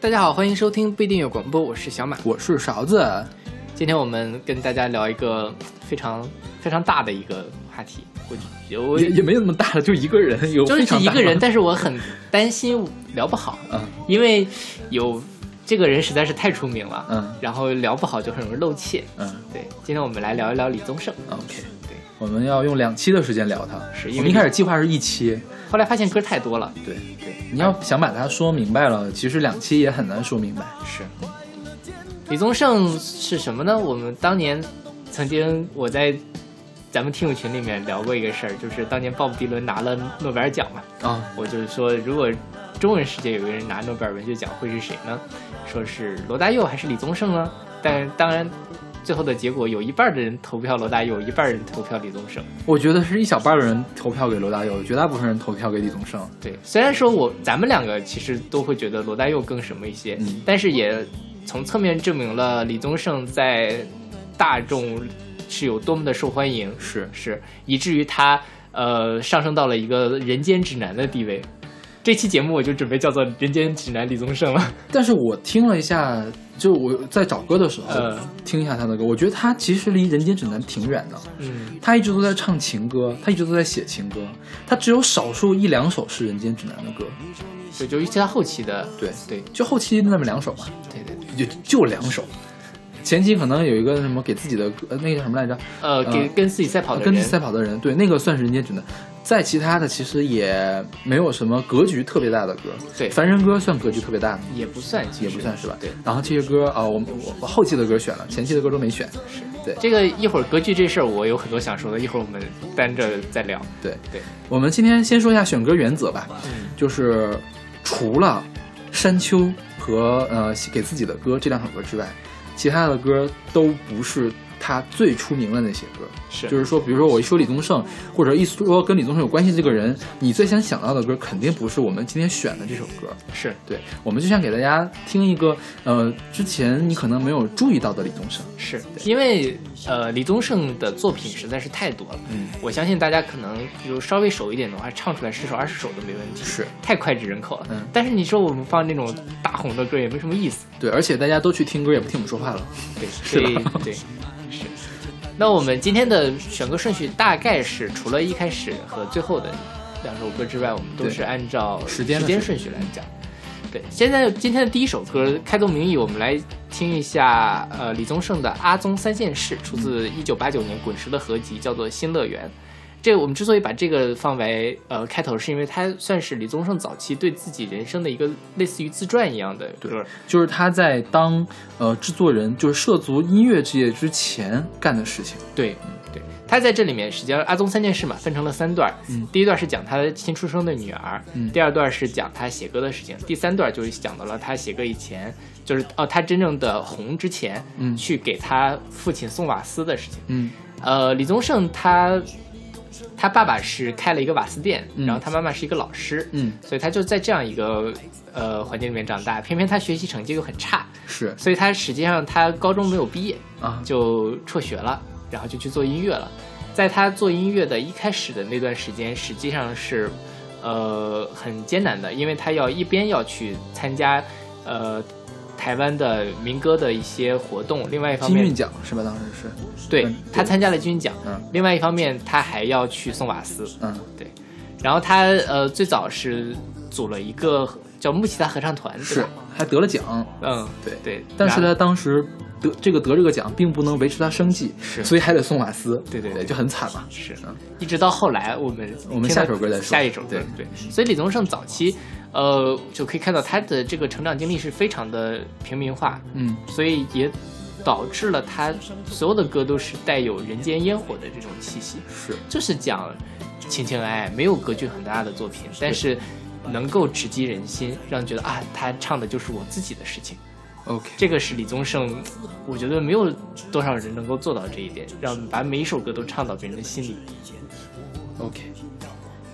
大家好，欢迎收听不一定有广播，我是小马，我是勺子。今天我们跟大家聊一个非常非常大的一个话题，我我也也没有那么大了，就一个人有 就是一个人，但是我很担心聊不好，嗯，因为有这个人实在是太出名了，嗯，然后聊不好就很容易露怯，嗯，对。今天我们来聊一聊李宗盛，OK，对，我们要用两期的时间聊它，是因为一开始计划是一期，后来发现歌太多了，对对，你要想把它说明白了，其实两期也很难说明白，是。李宗盛是什么呢？我们当年曾经我在咱们听友群里面聊过一个事儿，就是当年鲍勃迪伦拿了诺贝尔奖嘛。啊，我就是说，如果中文世界有个人拿诺贝尔文学奖，会是谁呢？说是罗大佑还是李宗盛呢？但当然，最后的结果有一半的人投票罗大佑，一半人投票李宗盛。我觉得是一小半的人投票给罗大佑，绝大部分人投票给李宗盛。对，虽然说我咱们两个其实都会觉得罗大佑更什么一些，嗯但是也。从侧面证明了李宗盛在大众是有多么的受欢迎，是是，以至于他呃上升到了一个人间指南的地位。这期节目我就准备叫做《人间指南李宗盛》了。但是我听了一下，就我在找歌的时候，呃，听一下他的歌，我觉得他其实离《人间指南》挺远的。嗯，他一直都在唱情歌，他一直都在写情歌，他只有少数一两首是《人间指南》的歌。对，就尤其他后期的，对对，就后期那么两首嘛。对对。就就两首，前期可能有一个什么给自己的呃那个叫什么来着？呃，给跟自己赛跑的人，跟自己赛跑的人，对，那个算是人间指南。再其他的其实也没有什么格局特别大的歌。对，凡人歌算格局特别大的，也不算，也不算是吧？对。然后这些歌啊，我我我后期的歌选了，前期的歌都没选。是对。这个一会儿格局这事儿我有很多想说的，一会儿我们单着再聊。对对。我们今天先说一下选歌原则吧，嗯，就是除了山丘。和呃给自己的歌这两首歌之外，其他的歌都不是他最出名的那些歌。是，就是说，比如说我一说李宗盛，或者一说跟李宗盛有关系这个人，你最先想到的歌肯定不是我们今天选的这首歌。是对，我们就想给大家听一个呃之前你可能没有注意到的李宗盛。是因为呃李宗盛的作品实在是太多了。嗯，我相信大家可能比如稍微熟一点的话，唱出来十首二十首都没问题。是，太脍炙人口了。嗯，但是你说我们放那种大红的歌也没什么意思。对，而且大家都去听歌，也不听我们说话了。对，是吧？对，是。那我们今天的选歌顺序大概是，除了一开始和最后的两首歌之外，我们都是按照时间顺序来讲。对，现在今天的第一首歌开宗明义，我们来听一下，呃，李宗盛的《阿宗三件事》，出自一九八九年滚石的合集，叫做《新乐园》。这我们之所以把这个放为呃开头，是因为它算是李宗盛早期对自己人生的一个类似于自传一样的歌，就是他在当呃制作人，就是涉足音乐之业之前干的事情。对，嗯，对，他在这里面实际上阿宗三件事嘛，分成了三段。嗯，第一段是讲他新出生的女儿，嗯，第二段是讲他写歌的事情，第三段就是讲到了他写歌以前，就是哦他真正的红之前，嗯，去给他父亲送瓦斯的事情。嗯，呃，李宗盛他。他爸爸是开了一个瓦斯店，嗯、然后他妈妈是一个老师，嗯，所以他就在这样一个呃环境里面长大。偏偏他学习成绩又很差，是，所以他实际上他高中没有毕业啊，就辍学了，然后就去做音乐了。在他做音乐的一开始的那段时间，实际上是呃很艰难的，因为他要一边要去参加呃。台湾的民歌的一些活动，另外一方面，金韵奖是吧？当时是，对他参加了金韵奖。嗯，另外一方面，他还要去送瓦斯。嗯，对。然后他呃，最早是组了一个叫木吉他合唱团，是还得了奖。嗯，对对。但是他当时得这个得这个奖，并不能维持他生计，是，所以还得送瓦斯。对对对，就很惨嘛。是，嗯，一直到后来我们我们下首歌再说，下一首歌对。所以李宗盛早期。呃，就可以看到他的这个成长经历是非常的平民化，嗯，所以也导致了他所有的歌都是带有人间烟火的这种气息，是，就是讲情情爱爱，没有格局很大的作品，但是能够直击人心，让觉得啊，他唱的就是我自己的事情。OK，这个是李宗盛，我觉得没有多少人能够做到这一点，让把每一首歌都唱到别人的心里。OK。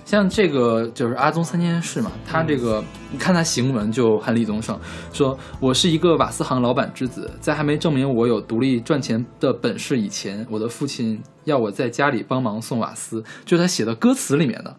像这个就是阿宗三件事嘛，他这个你看他行文就很李宗盛，说我是一个瓦斯行老板之子，在还没证明我有独立赚钱的本事以前，我的父亲要我在家里帮忙送瓦斯，就是他写的歌词里面的。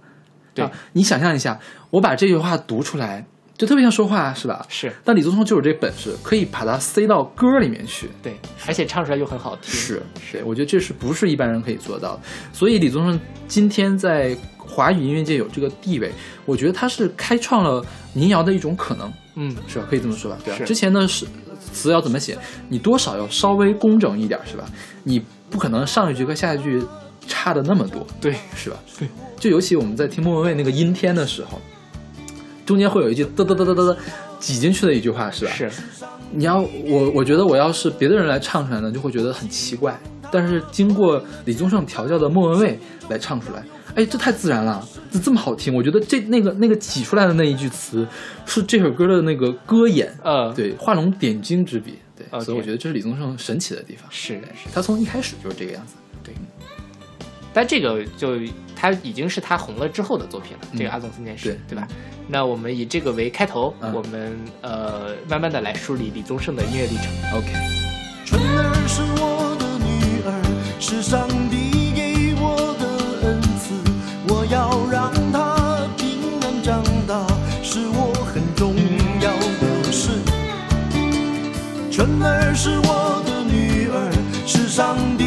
对，你想象一下，我把这句话读出来，就特别像说话，是吧？是。但李宗盛就有这本事，可以把它塞到歌里面去。对，而且唱出来又很好听。是，是，我觉得这是不是一般人可以做到的？所以李宗盛今天在华语音乐界有这个地位，我觉得他是开创了民谣的一种可能。嗯，是吧？可以这么说吧？对。之前呢是词要怎么写，你多少要稍微工整一点，是吧？你不可能上一句和下一句差的那么多，对，是吧？对。就尤其我们在听莫文蔚那个阴天的时候。中间会有一句嘚嘚嘚嘚嘚嘚挤进去的一句话，是吧？是。你要我，我觉得我要是别的人来唱出来呢，就会觉得很奇怪。但是经过李宗盛调教的莫文蔚来唱出来，哎，这太自然了，这这么好听。我觉得这那个那个挤出来的那一句词，是这首歌的那个歌眼，呃，对，画龙点睛之笔，对。所以我觉得这是李宗盛神奇的地方。是是，他从一开始就是这个样子。对。但这个就他已经是他红了之后的作品了，这个阿宗三件事，对吧？那我们以这个为开头，我们呃慢慢的来梳理李宗盛的音乐历程。OK。春儿是我的女儿，是上帝给我的恩赐，我要让她平安长大，是我很重要的事。春儿是我的女儿，是上帝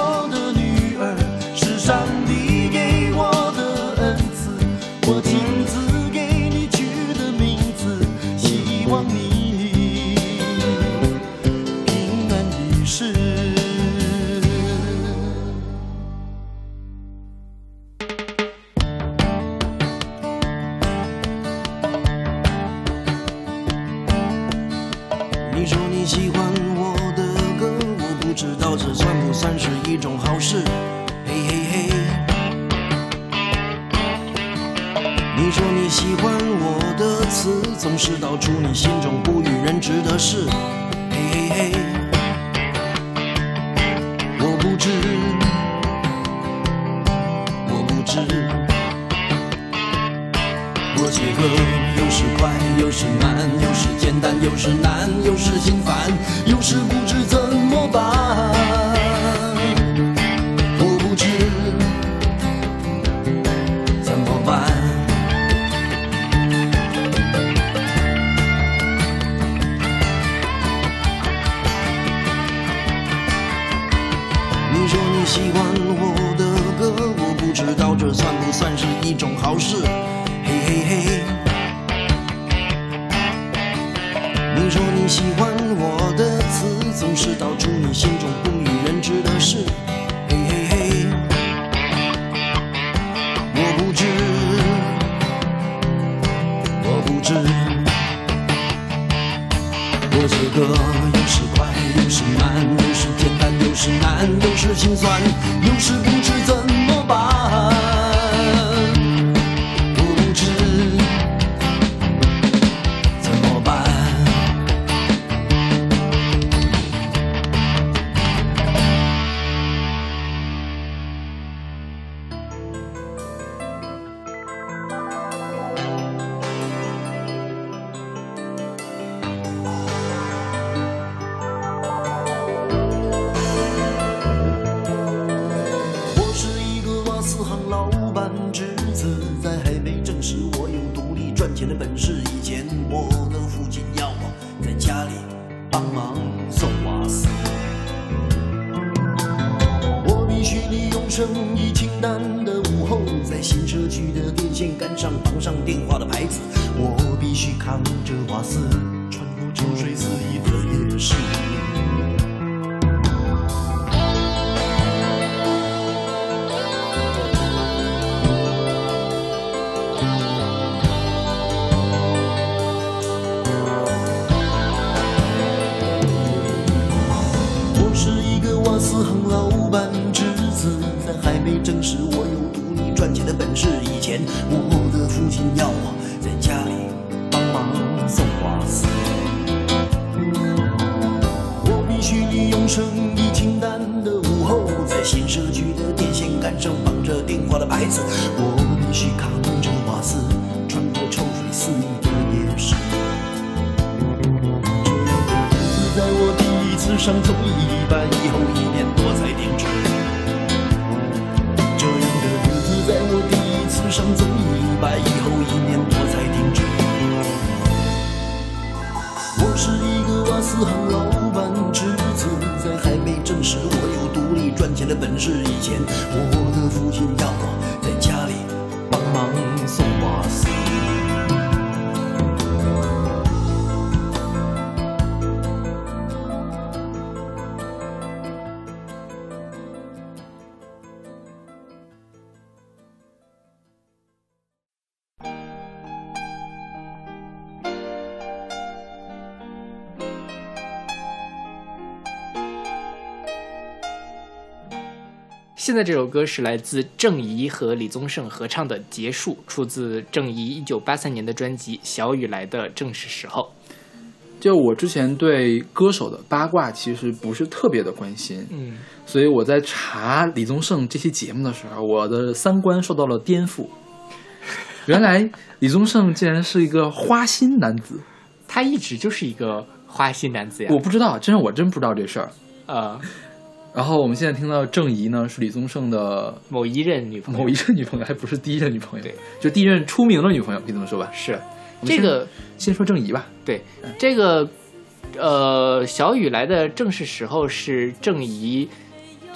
你说你喜欢我的歌我不知道这算不算是一种好事。嘿嘿嘿。你说你喜欢我的词总是道出你心中不与人知的事。嘿嘿嘿。我不知我不知。我写歌有时快有时慢有时简单有时难。证实我有赌你赚钱的本事。以前我现在这首歌是来自郑怡和李宗盛合唱的《结束》，出自郑怡一九八三年的专辑《小雨来的正是时候》。就我之前对歌手的八卦其实不是特别的关心，嗯，所以我在查李宗盛这期节目的时候，我的三观受到了颠覆。原来李宗盛竟然是一个花心男子，他一直就是一个花心男子呀。我不知道，真是我真不知道这事儿。呃，然后我们现在听到郑怡呢，是李宗盛的某一任女朋友，某一任女朋友，还不是第一任女朋友，对，就第一任出名的女朋友，可以这么说吧？是。这个，先说郑怡吧。对，这个，呃，小雨来的正是时候是郑怡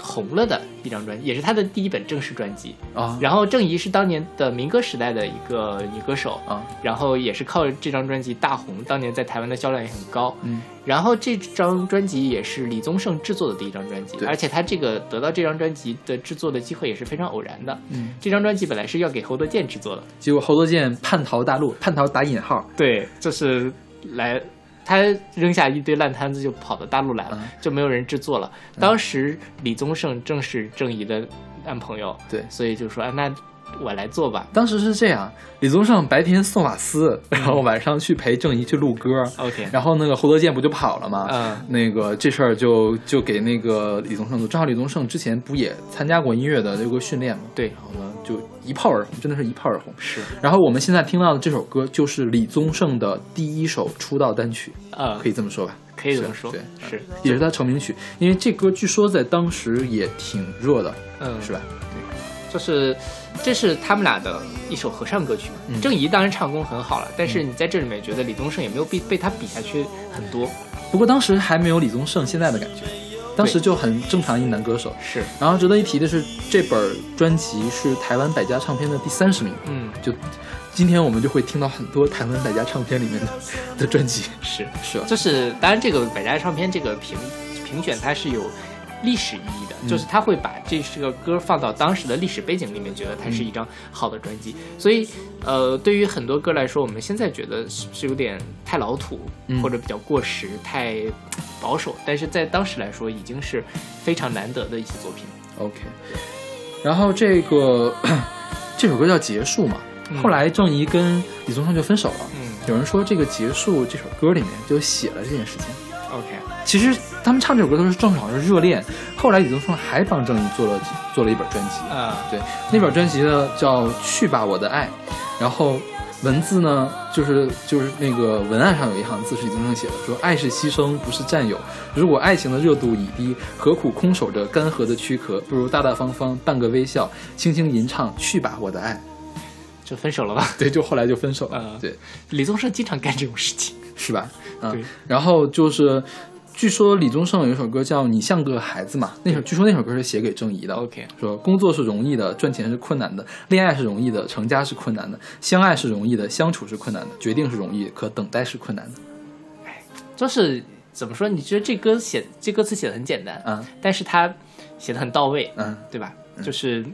红了的一张专辑，也是他的第一本正式专辑。啊，然后郑怡是当年的民歌时代的一个女歌手啊，然后也是靠这张专辑大红，当年在台湾的销量也很高。嗯，然后这张专辑也是李宗盛制作的第一张专辑，对而且他这个得到这张专辑的制作的机会也是非常偶然的。嗯，这张专辑本来是要给侯德健制作的，结果侯德健叛逃大陆，叛逃打引号，对，就是来他扔下一堆烂摊子就跑到大陆来了，嗯就没有人制作了。当时李宗盛正是郑怡的男朋友，对所以就说啊，那我来做吧。当时是这样，李宗盛白天送瓦斯，然后晚上去陪郑怡去录歌，OK，然后那个侯德健不就跑了吗？嗯那个这事儿就就给那个李宗盛做，正好李宗盛之前不也参加过音乐的这个训练吗？对然后呢就一炮而红，真的是一炮而红。是然后我们现在听到的这首歌就是李宗盛的第一首出道单曲，呃，可以这么说吧？可以这么说，对，是也是他成名曲，因为这歌据说在当时也挺热的，嗯是吧？对就是这是他们俩的一首合唱歌曲嘛。嗯郑怡当然唱功很好了，但是你在这里面觉得李宗盛也没有被被他比下去很多，不过当时还没有李宗盛现在的感觉，当时就很正常一男歌手。是然后值得一提的是，这本专辑是台湾百家唱片的第三十名。嗯就今天我们就会听到很多台湾百家唱片里面的 的专辑，是。是吧？就是当然，这个百家唱片这个评评选它是有历史意义的，嗯就是他会把这是个歌放到当时的历史背景里面，觉得它是一张好的专辑。所以，呃，对于很多歌来说，我们现在觉得是是有点太老土，嗯或者比较过时、太保守，但是在当时来说，已经是非常难得的一些作品。OK。然后这个 这首歌叫《结束》嘛，嗯后来郑怡跟李宗盛就分手了。嗯有人说这个《结束》这首歌里面就写了这件事情。，OK，其实他们唱这首歌都是正好是热恋，后来李宗盛还帮郑怡做了做了一本专辑。啊、对，那本专辑呢叫《去吧我的爱》，然后文字呢就是就是那个文案上有一行字是李宗盛写的，说爱是牺牲，不是占有。如果爱情的热度已低，何苦空守着干涸的躯壳？不如大大方方半个微笑，轻轻吟唱《去吧我的爱》。就分手了吧？对，就后来就分手了。嗯对，李宗盛经常干这种事情。是吧？嗯对，然后就是。据说李宗盛有一首歌叫《你像个孩子》嘛，那首据说那首歌是写给郑怡的。OK 说工作是容易的，赚钱是困难的，恋爱是容易的，成家是困难的，相爱是容易的，相处是困难的，决定是容易，可等待是困难的。就是怎么说？你觉得这歌写这歌词写的很简单，嗯但是他写的很到位，嗯，对吧？就是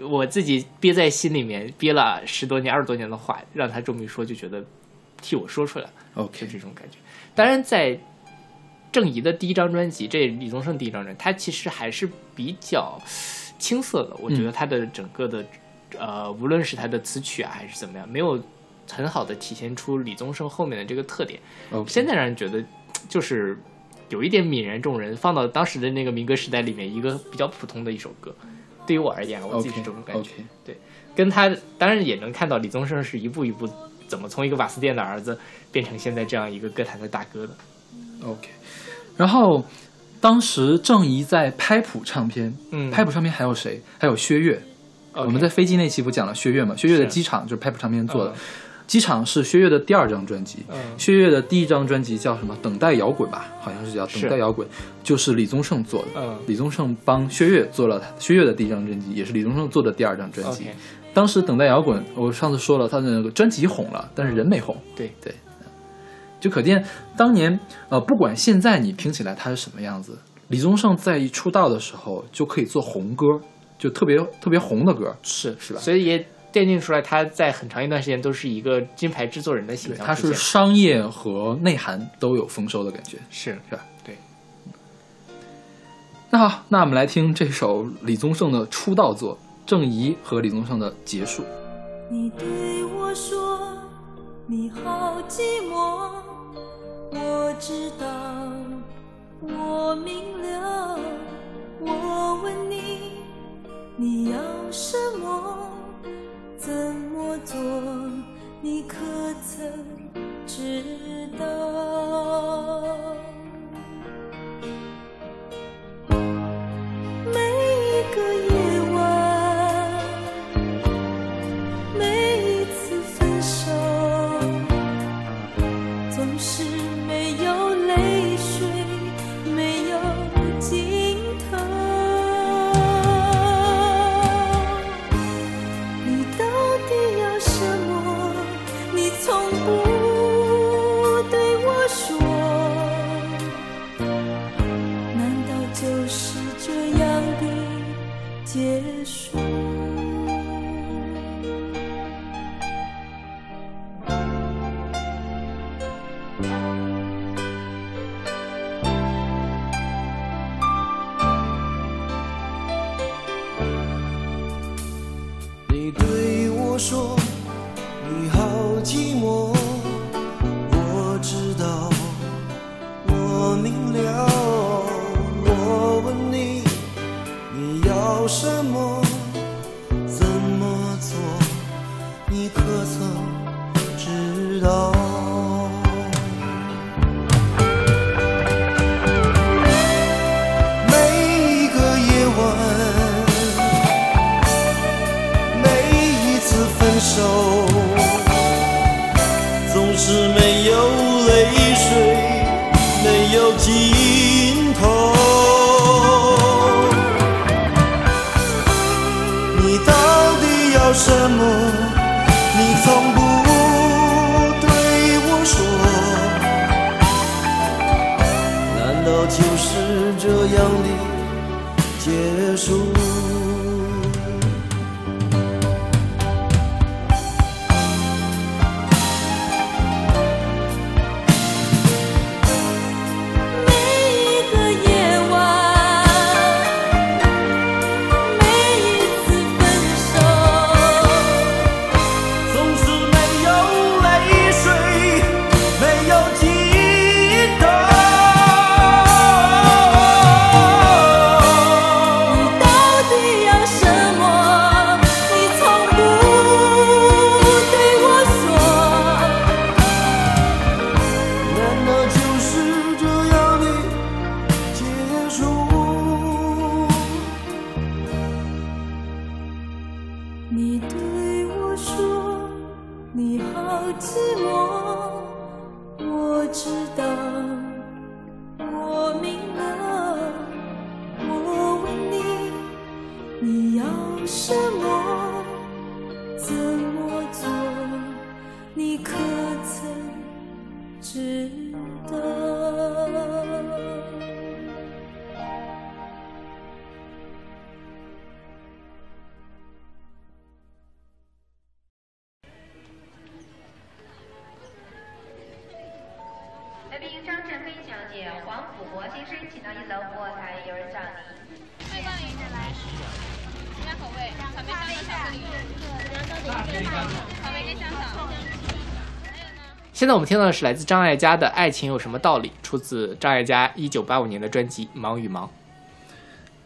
我自己憋在心里面憋了十多年、二十多年的话，让他这么一说，就觉得替我说出来了，OK，这种感觉。当然，在郑怡的第一张专辑，这李宗盛第一张专辑，他其实还是比较青涩的。我觉得他的整个的，呃，无论是他的词曲啊，还是怎么样，没有很好的体现出李宗盛后面的这个特点。现在让人觉得就是有一点泯然众人，放到当时的那个民歌时代里面，一个比较普通的一首歌。对于我而言，我自己是这种感觉。对，跟他当然也能看到李宗盛是一步一步怎么从一个瓦斯店的儿子变成现在这样一个歌坛的大哥的。OK，然后当时郑怡在拍谱唱片，嗯，拍谱唱片还有谁？还有薛岳。我们在飞机那期不讲了薛岳嘛？薛岳的机场就是拍谱唱片做的。机场是薛岳的第二张专辑，薛岳的第一张专辑叫什么？等待摇滚吧，好像是叫等待摇滚，就是李宗盛做的。李宗盛帮薛岳做了薛岳的第一张专辑，也是李宗盛做的第二张专辑。当时等待摇滚，我上次说了，他的那个专辑红了，但是人没红。对对，就可见当年呃，不管现在你听起来他是什么样子，李宗盛在一出道的时候就可以做红歌，就特别特别红的歌，是是吧？所以也。奠定出来，他在很长一段时间都是一个金牌制作人的形象。他是商业和内涵都有丰收的感觉，是是吧？对。那好，那我们来听这首李宗盛的出道作《郑怡和李宗盛的结束》。你对我说你好寂寞，我知道，我明了。我问你，你要什么？怎么做？你可曾知道？每 Thank you. so 现在我们听到的是来自张艾嘉的《爱情有什么道理》，出自张艾嘉一九八五年的专辑《忙与忙》。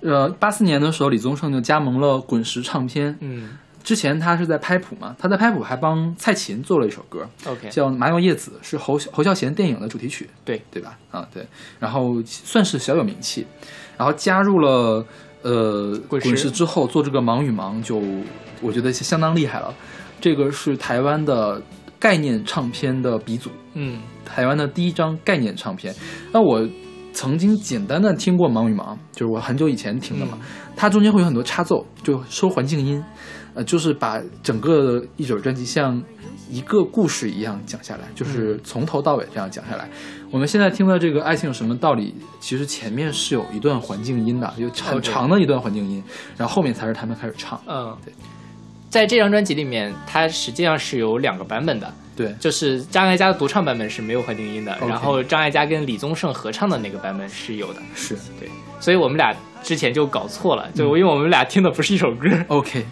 呃，八四年的时候，李宗盛就加盟了滚石唱片。嗯之前他是在拍谱嘛，他在拍谱还帮蔡琴做了一首歌，，OK，叫《麻油叶子》，是侯侯孝贤电影的主题曲。对对吧？啊，对。然后算是小有名气，然后加入了呃滚石滚石之后做这个忙与忙，就我觉得相当厉害了。这个是台湾的概念唱片的鼻祖，嗯台湾的第一张概念唱片。那我曾经简单的听过《忙与忙》，就是我很久以前听的嘛。它中间会有很多插奏，就收环境音，呃，就是把整个一首专辑像一个故事一样讲下来，就是从头到尾这样讲下来。我们现在听的这个《爱情有什么道理》，其实前面是有一段环境音的，有很长的一段环境音，然后后面才是他们开始唱。嗯对，在这张专辑里面，它实际上是有两个版本的，对，就是张艾嘉的独唱版本是没有环境音的然后张艾嘉跟李宗盛合唱的那个版本是有的。是对，所以我们俩之前就搞错了，就因为我们俩听的不是一首歌。OK。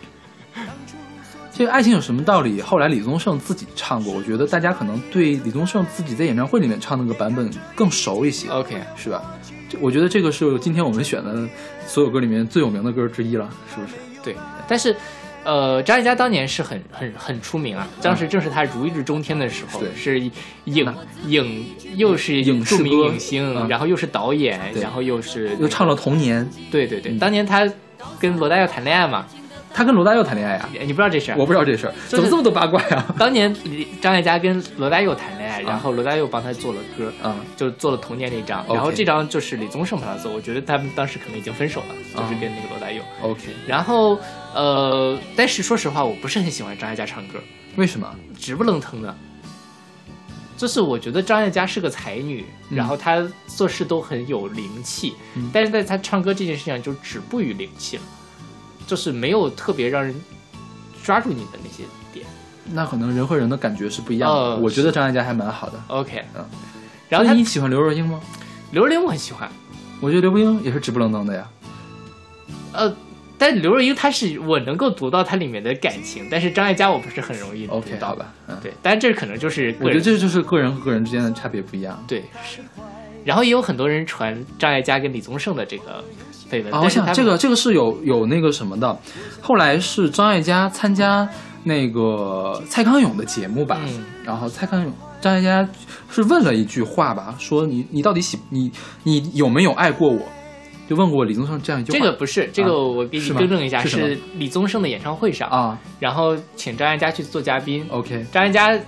这个爱情有什么道理？后来李宗盛自己唱过，我觉得大家可能对李宗盛自己在演唱会里面唱那个版本更熟一些。OK，是吧？这我觉得这个是今天我们选的所有歌里面最有名的歌之一了，是不是？对，但是。呃，张艾嘉当年是很很很出名啊，当时正是他如日中天的时候，对是影影又是影著名影星，嗯。然后又是导演，然后又是又唱了《童年》，对对对，嗯当年他跟罗大佑谈恋爱嘛，他跟罗大佑谈恋爱呀、你你不知道这事儿？我不知道这事儿，就是怎么这么多八卦呀、当年李张艾嘉跟罗大佑谈恋爱，啊。然后罗大佑帮他做了歌，嗯？就做了《童年》那张然后这张就是李宗盛帮他做，我觉得他们当时可能已经分手了，就是跟那个罗大佑。OK，然后呃，但是说实话，我不是很喜欢张艾嘉唱歌，为什么？直不愣腾的。就是我觉得张艾嘉是个才女，嗯。然后她做事都很有灵气，嗯。但是在她唱歌这件事情上就止步于灵气了，就是没有特别让人抓住你的那些点。那可能人和人的感觉是不一样的。呃我觉得张艾嘉还蛮好的。OK，嗯，然后你喜欢刘若英吗？刘若英我很喜欢，我觉得刘若英也是直不愣登的呀。呃，但是刘若英她是我能够读到她里面的感情，但是张艾嘉我不是很容易读到。好吧，嗯，对，但这可能就是我觉得这就是个人和个人之间的差别不一样。对是。然后也有很多人传张艾嘉跟李宗盛的这个绯闻，啊，我想这个这个是有有那个什么的，后来是张艾嘉参加那个蔡康永的节目吧，嗯然后蔡康永张艾嘉是问了一句话吧，说你你到底喜你你有没有爱过我？就问过李宗盛这样一句话。这个不是这个，我给你是吗更正一下，是李宗盛的演唱会上，啊然后请张艾嘉去做嘉宾，，OK，张艾嘉，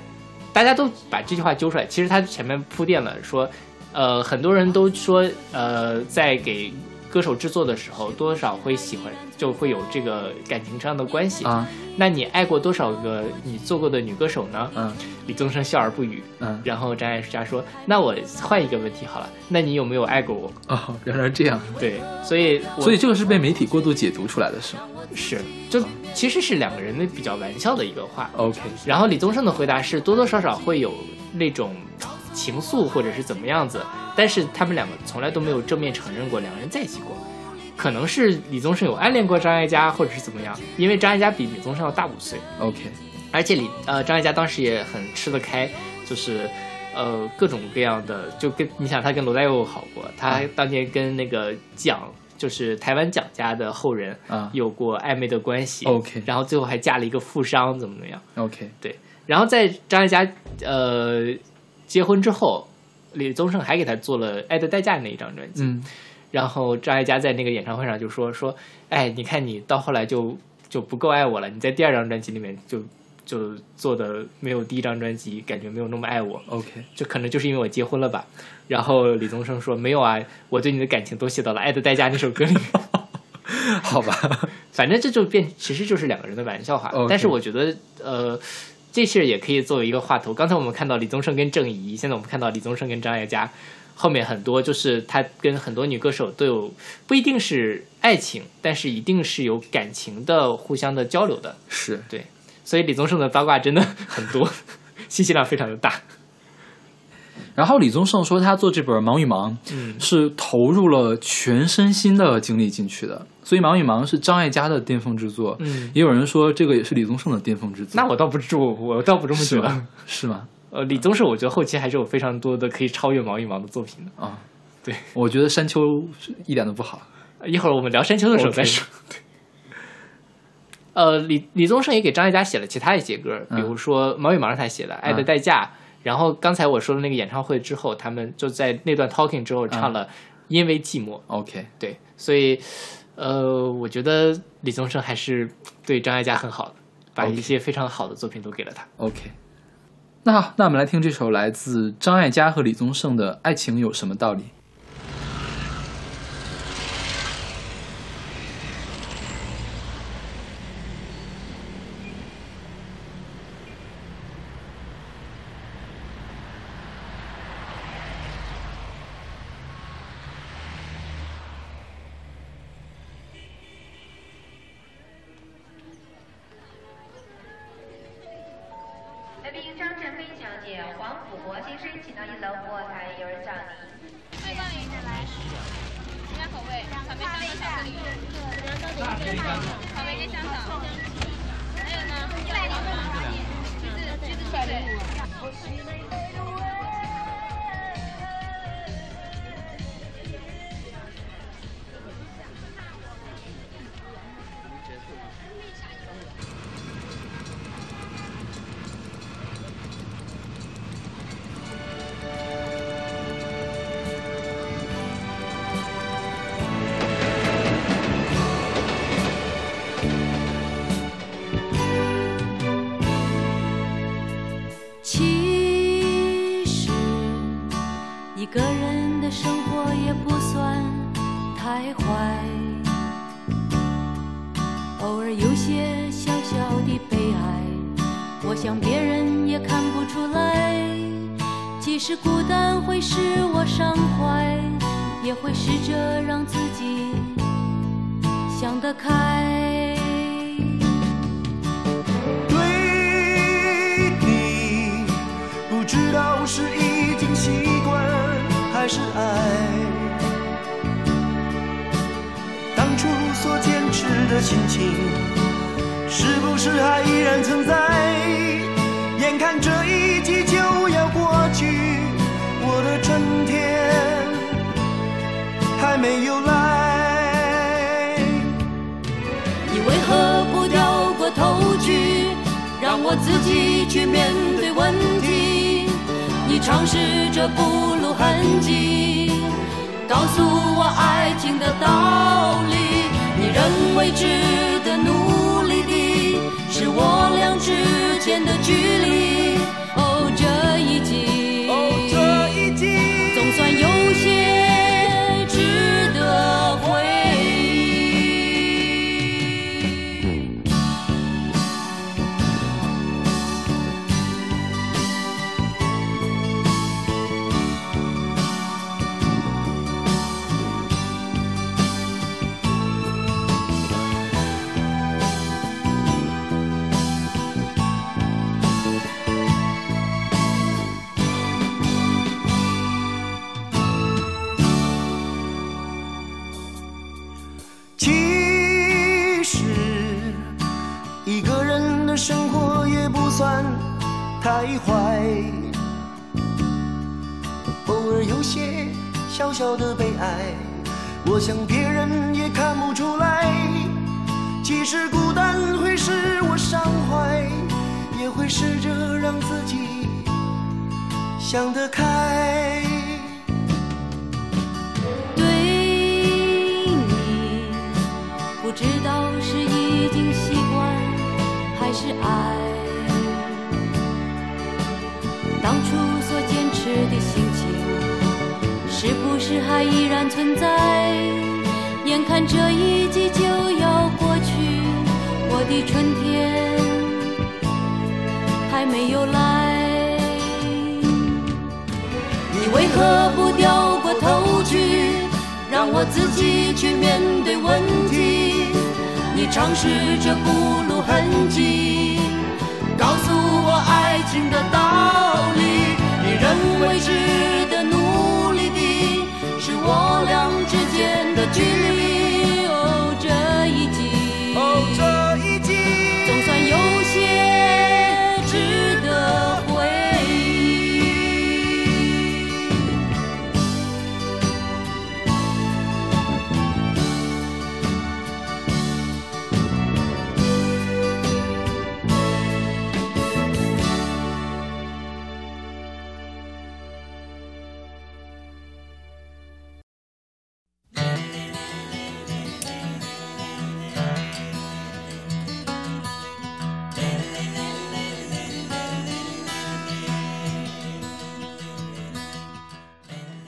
大家都把这句话揪出来。其实他前面铺垫了说，呃，很多人都说，呃，在给歌手制作的时候，多少会喜欢，就会有这个感情上的关系。啊，那你爱过多少个你做过的女歌手呢？嗯李宗盛笑而不语。嗯，然后张艾嘉说：“那我换一个问题好了，那你有没有爱过我哦，原来是这样，？”对，所以所以这个是被媒体过度解读出来的，是吗是就其实是两个人的比较玩笑的一个话。？OK，然后李宗盛的回答是多多少少会有那种情愫或者是怎么样子，但是他们两个从来都没有正面承认过两个人在一起过。可能是李宗盛有暗恋过张艾嘉，或者是怎么样，因为张艾嘉比李宗盛要大五岁，OK，而且李呃张艾嘉当时也很吃得开，就是呃各种各样的，就跟你想他跟罗大佑好过，他当年跟那个蒋就是台湾蒋家的后人啊。有过暧昧的关系 OK 然后最后还嫁了一个富商，怎么怎么样。OK，对然后在张艾嘉呃结婚之后，李宗盛还给他做了《爱的代价》那一张专辑。嗯然后张艾嘉在那个演唱会上就说说，哎，你看你到后来就就不够爱我了，你在第二张专辑里面就就做的没有第一张专辑感觉没有那么爱我，，OK，就可能就是因为我结婚了吧。然后李宗盛说没有啊，我对你的感情都写到了《爱的代价》那首歌里面。好吧，反正这就变，其实就是两个人的玩笑话。但是我觉得，呃，这事儿也可以作为一个话头。刚才我们看到李宗盛跟郑怡，现在我们看到李宗盛跟张艾嘉，后面很多就是他跟很多女歌手都有不一定是爱情，但是一定是有感情的互相的交流的。是对所以李宗盛的八卦真的很多，信息量非常的大。然后李宗盛说他做这本《忙与忙》嗯，是投入了全身心的精力进去的，所以《忙与忙》是张艾嘉的巅峰之作。嗯也有人说这个也是李宗盛的巅峰之作。那我倒不住，我倒不这么觉得是吗。呃，李宗盛我觉得后期还是有非常多的可以超越毛一毛的作品的啊。对，我觉得山丘一点都不好。一会儿我们聊山丘的时候再说。对。呃，李李宗盛也给张艾嘉写了其他一些歌，比如说毛与毛让他写的《爱的代价》，然后刚才我说的那个演唱会之后，他们就在那段 talking 之后唱了《因为寂寞》。OK，对，所以呃，我觉得李宗盛还是对张艾嘉很好的，把一些非常好的作品都给了他。OK，那好，那我们来听这首来自张艾嘉和李宗盛的《爱情有什么道理》。使我伤怀，也会试着让自己想得开。对你不知道是已经习惯还是爱，当初所坚持的心情是不是还依然存在？眼看这一。没有来。你为何不掉过头去？让我自己去面对问题。你尝试着不露痕迹告诉我爱情的道理。你认为值得努力的是我俩之间的距离。小小的悲哀，我想别人也看不出来，即使孤单会使我伤怀，也会试着让自己想得开，对你不知道是已经习惯还是爱。是不是还依然存在？眼看这一季就要过去，我的春天还没有来。你为何不掉过头去，让我自己去面对问题？你尝试着不露痕迹，告诉我爱情的道理。你认为是的。我俩之间的距离。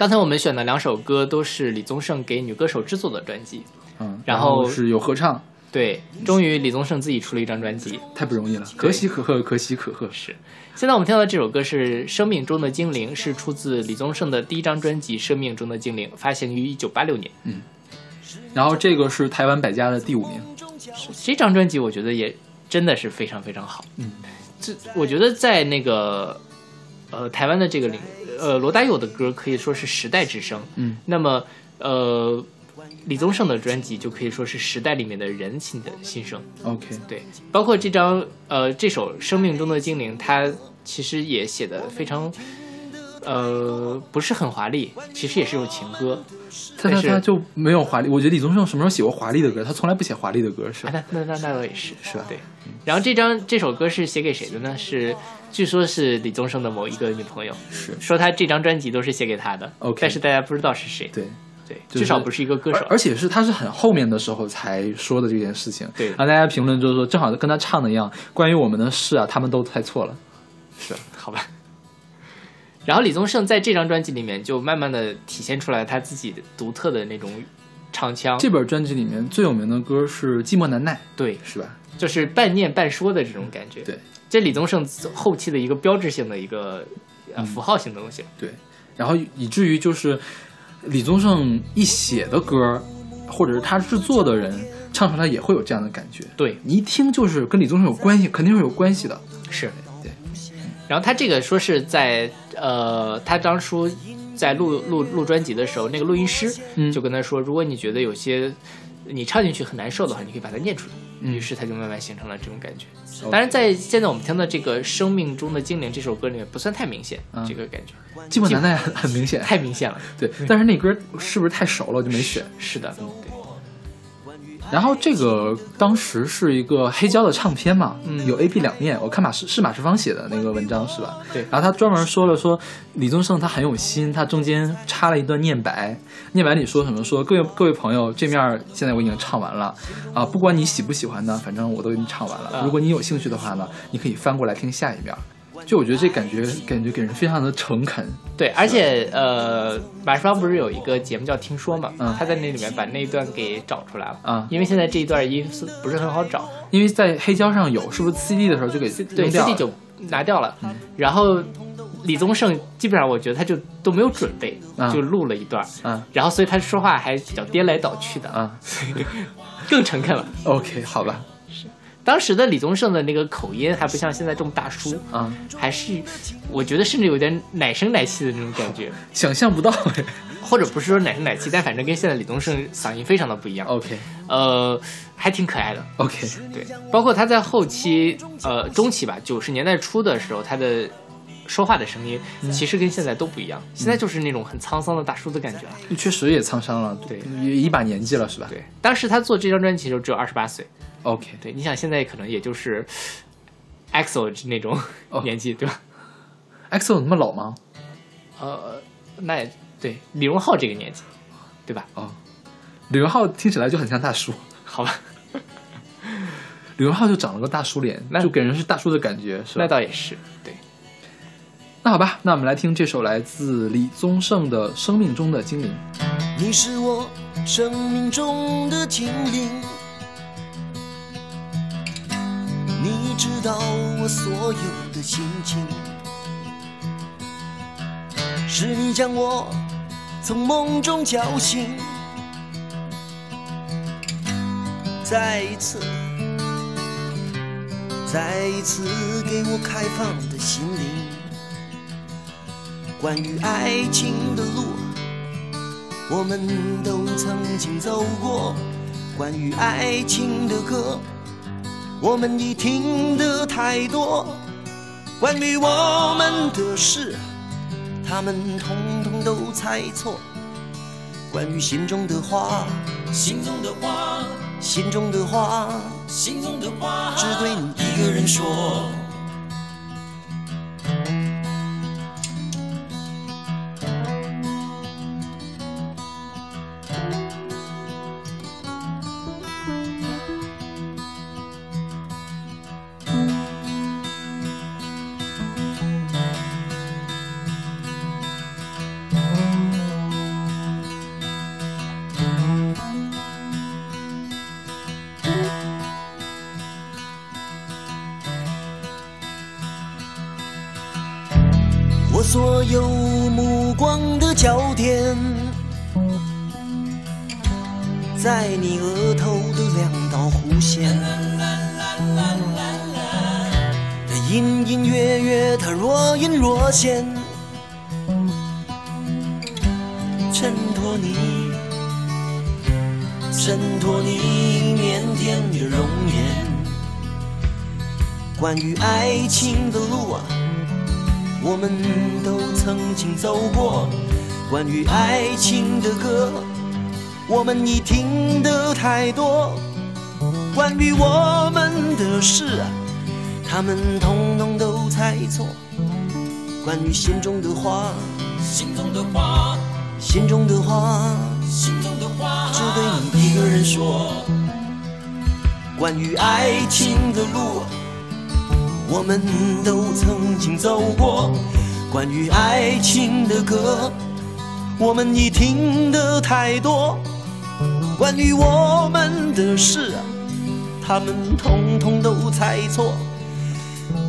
刚才我们选的两首歌都是李宗盛给女歌手制作的专辑，嗯，然后是有合唱。对，终于李宗盛自己出了一张专辑，太不容易了，可喜可贺，可喜可贺。是。现在我们听到的这首歌是《生命中的精灵》，是出自李宗盛的第一张专辑《生命中的精灵》，发行于一九八六年。嗯。然后这个是台湾百家的第五名。这张专辑我觉得也真的是非常非常好。嗯。这我觉得在那个呃台湾的这个领呃罗大佑的歌可以说是时代之声。嗯。那么呃。李宗盛的专辑就可以说是时代里面的人性的心声。OK，对，包括这张呃这首《生命中的精灵》，它其实也写的非常呃不是很华丽，其实也是一首情歌。但是他就没有华丽，我觉得李宗盛什么时候写过华丽的歌？他从来不写华丽的歌，是吧？那那那那倒也是，是吧？对。然后这张这首歌是写给谁的呢？是据说是李宗盛的某一个女朋友，是说他这张专辑都是写给他的。OK，但是大家不知道是谁。对。对，至少不是一个歌手，而且是他是很后面的时候才说的这件事情。对，然后大家评论就是说，正好跟他唱的一样，关于我们的事啊，他们都猜错了。是，好吧。然后李宗盛在这张专辑里面就慢慢的体现出来他自己独特的那种唱腔。这本专辑里面最有名的歌是《寂寞难耐》，对，是吧？就是半念半说的这种感觉。对，这李宗盛后期的一个标志性的一个呃符号性的东西。对，然后以至于就是。李宗盛一写的歌，或者是他制作的人唱出来也会有这样的感觉。对你一听就是跟李宗盛有关系，肯定是有关系的。是对。然后他这个说是在呃，他当初在录录录专辑的时候，那个录音师就跟他说，如果你觉得有些你唱进去很难受的话，你可以把它念出来。于是他就慢慢形成了这种感觉。当然，在现在我们听到这个《生命中的精灵》这首歌里面，不算太明显这个感觉。寂寞难耐很明显，太明显了。对，但是那歌是不是太熟了，我就没选？是的，对。然后这个当时是一个黑胶的唱片嘛，嗯，有 A B 两面。我看马是是马世芳写的那个文章是吧？对。然后他专门说了说李宗盛他很有心，他中间插了一段念白，念白里说什么？说各位各位朋友，这面现在我已经唱完了啊，不管你喜不喜欢呢，反正我都已经唱完了。如果你有兴趣的话呢，你可以翻过来听下一面。就我觉得这感觉感觉给人非常的诚恳，对，而且呃，马世芳不是有一个节目叫《听说》嘛，嗯，他在那里面把那一段给找出来了啊，因为现在这一段音不是很好找，因为在黑胶上有，是不是 CD 的时候就给对 CD 就拿掉了，然后李宗盛基本上我觉得他就都没有准备，就录了一段，嗯，然后所以他说话还比较颠来倒去的，啊，更诚恳了。OK，好吧。当时的李宗盛的那个口音还不像现在这么大叔啊，还是我觉得甚至有点奶声奶气的那种感觉，想象不到，或者不是说奶声奶气，但反正跟现在李宗盛嗓音非常的不一样。OK，呃，还挺可爱的。OK，对，包括他在后期，呃，中期吧，九十年代初的时候，他的说话的声音其实跟现在都不一样，现在就是那种很沧桑的大叔的感觉了。确实也沧桑了，对，也一把年纪了，是吧？对，当时他做这张专辑的时候只有二十八岁。OK，对，你想现在可能也就是 EXO 那种年纪，对吧？EXO 那么老吗？呃，那也对，李荣浩这个年纪，对吧？哦，李荣浩听起来就很像大叔，好吧？李荣浩就长了个大叔脸，那就给人是大叔的感觉，是吧？那倒也是，对。那好吧，那我们来听这首来自李宗盛的《生命中的精灵》。你是我生命中的精灵。你知道我所有的心情，是你将我从梦中叫醒，再一次，再一次给我开放的心灵。关于爱情的路，我们都曾经走过；关于爱情的歌。我们已听得太多关于我们的事，他们统统都猜错。关于心中的话，心中的话，心中的话，心中的话，只对你一个人说。关于爱情的歌，我们已听得太多；关于我们的事，他们统统都猜错。关于心中的话，心中的话，心中的话，心中的话，只对你一个人说。关于爱情的路。我们都曾经走过关于爱情的歌，我们已听得太多。关于我们的事啊，他们通通都猜错。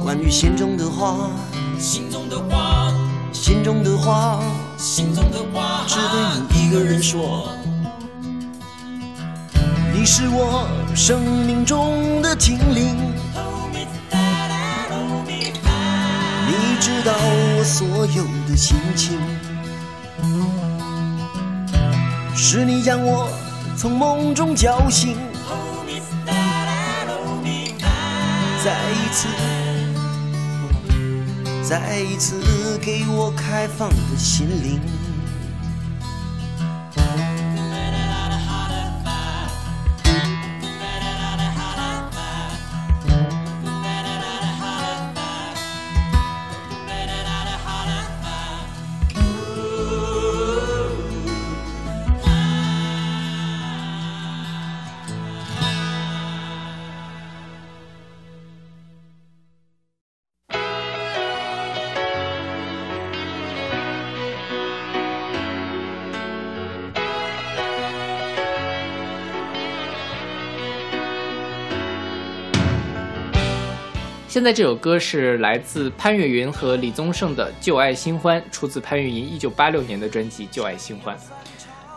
关于心中的话，心中的话，心中的话，心中的话，只对你一个人说。你是我生命中的精灵。知道我所有的心情，是你将我从梦中叫醒，再一次，再一次给我开放的心灵。现在这首歌是来自潘越云和李宗盛的《旧爱新欢》，出自潘越云一九八六年的专辑《旧爱新欢》。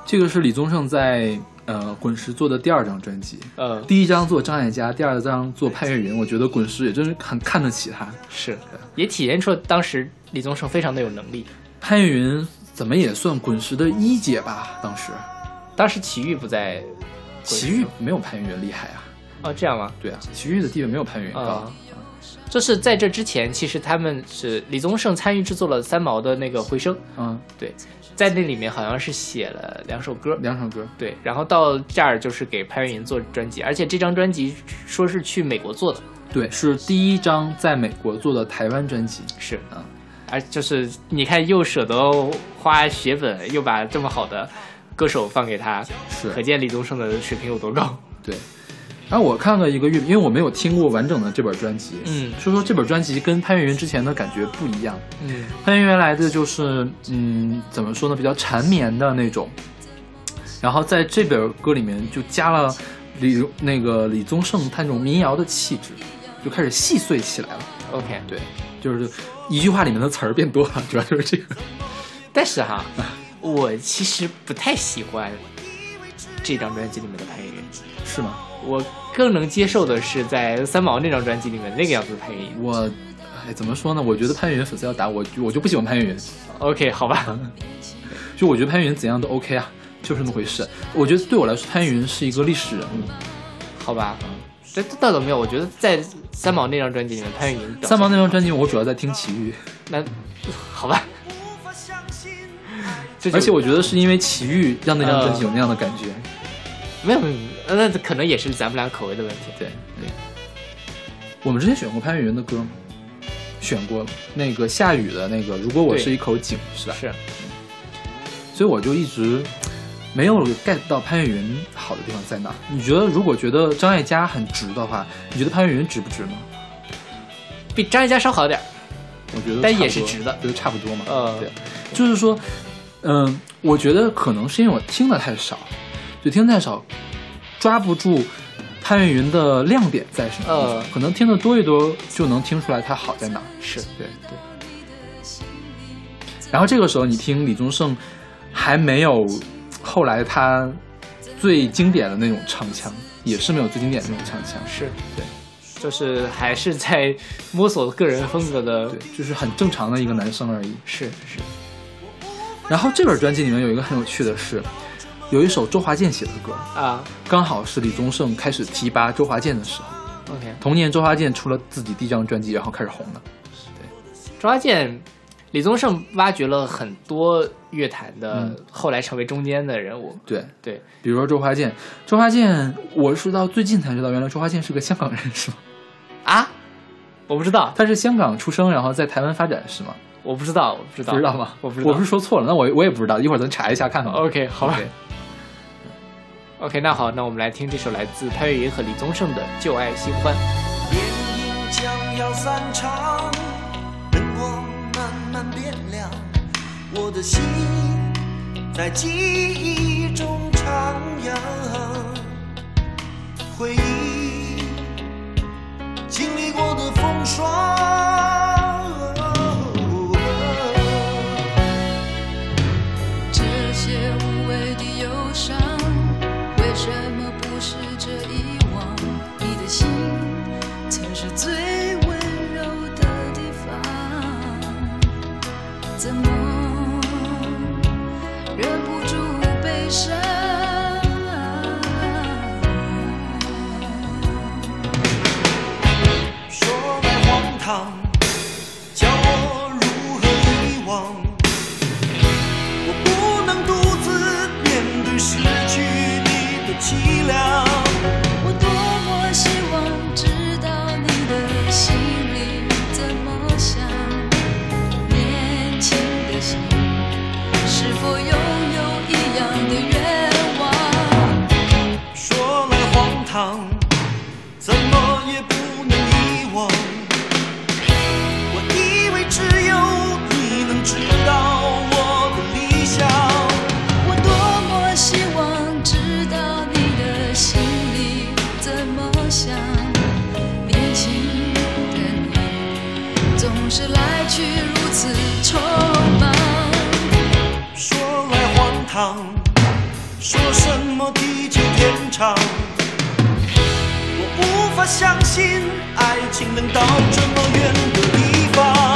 这个是李宗盛在呃滚石做的第二张专辑，呃，第一张做张艾嘉，第二张做潘越云。我觉得滚石也真是很看得起他，是，也体现出当时李宗盛非常的有能力。潘越云怎么也算滚石的一姐吧？当时，当时齐豫不在，齐豫没有潘越云厉害啊。哦，这样吗？对啊，齐豫的地位没有潘越云高。就是在这之前，其实他们是李宗盛参与制作了三毛的那个《回声》。嗯，对，在那里面好像是写了两首歌，两首歌。对，然后到这儿就是给潘越云做专辑，而且这张专辑说是去美国做的。对，是第一张在美国做的台湾专辑。是啊，而就是你看，又舍得花血本，又把这么好的歌手放给他，是可见李宗盛的水平有多高。对。然后我看了一个乐，因为我没有听过完整的这本专辑，嗯，说说这本专辑跟潘越云之前的感觉不一样，嗯，潘越云来的就是，嗯，怎么说呢，比较缠绵的那种，然后在这本歌里面就加了李那个李宗盛他那种民谣的气质，就开始细碎起来了。OK，对，就是一句话里面的词儿变多了，主要就是这个。但是哈，我其实不太喜欢这张专辑里面的潘越云，是吗？我更能接受的是在三毛那张专辑里面那个样子的潘越云。我，哎，怎么说呢？我觉得潘越云粉丝要打我，我就不喜欢潘越云。OK，好吧。就我觉得潘越云怎样都 OK 啊，就是那么回事。我觉得对我来说，潘越云是一个历史人物。好吧。这倒倒没有，我觉得在三毛那张专辑里面，潘越云。三毛那张专辑我主要在听齐豫。那，好吧。而且我觉得是因为齐豫让那张专辑有那样的感觉。没有没有，那可能也是咱们俩口味的问题。对对，我们之前选过潘越云的歌吗？选过那个下雨的那个，如果我是一口井，是吧？是。所以我就一直没有 get 到潘越云好的地方在哪。你觉得如果觉得张艾嘉很值的话，你觉得潘越云值不值呢？比张艾嘉稍好点我觉得，但也是值的，觉得差不多嘛。呃，对，就是说，嗯，我觉得可能是因为我听的太少。就听太少，抓不住潘越云的亮点在什么呃？可能听的多一多，就能听出来他好在哪。是对对。然后这个时候，你听李宗盛，还没有后来他最经典的那种唱腔，也是没有最经典的那种唱腔。是对，就是还是在摸索个人风格的，对，就是很正常的一个男生而已。是是。然后这本专辑里面有一个很有趣的是，有一首周华健写的歌啊，刚好是李宗盛开始提拔周华健的时候。OK，同年周华健出了自己第一张专辑，然后开始红了。对，周华健。李宗盛挖掘了很多乐坛的，嗯、后来成为中间的人物。对对，比如说周华健，周华健，我是到最近才知道，原来周华健是个香港人，是吗？啊，我不知道，他是香港出生，然后在台湾发展，是吗？我不知道，我不知道，不知道吗？我不知道，我不是说错了，那我我也不知道，一会儿咱查一下看看。OK，好吧。OK，, OK，那好，那我们来听这首来自潘越云和李宗盛的《旧爱新欢》。电影将要散场，灯光慢慢变亮。我的心在记忆中徜徉，回忆经历过的风霜。相信爱情能到这么远的地方。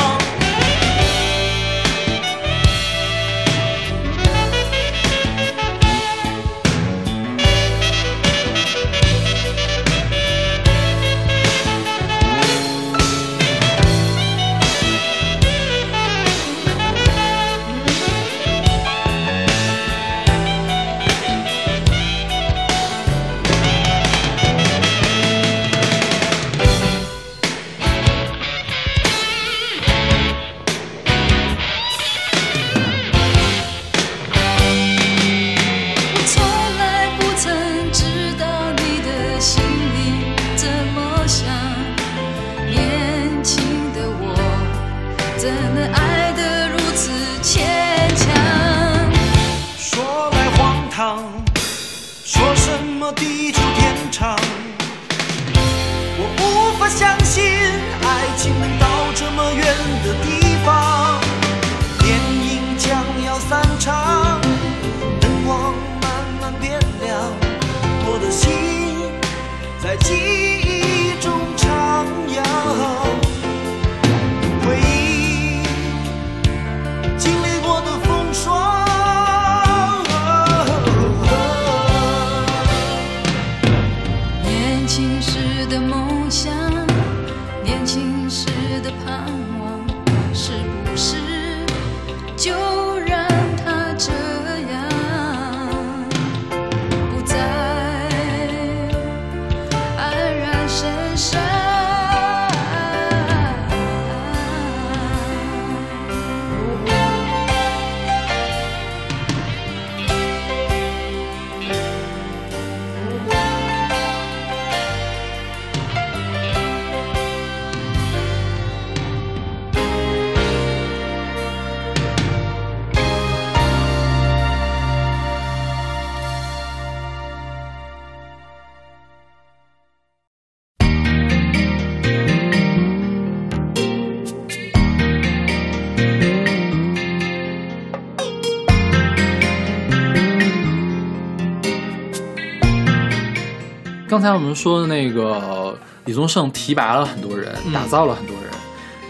刚才我们说的那个李宗盛提拔了很多人，嗯打造了很多人，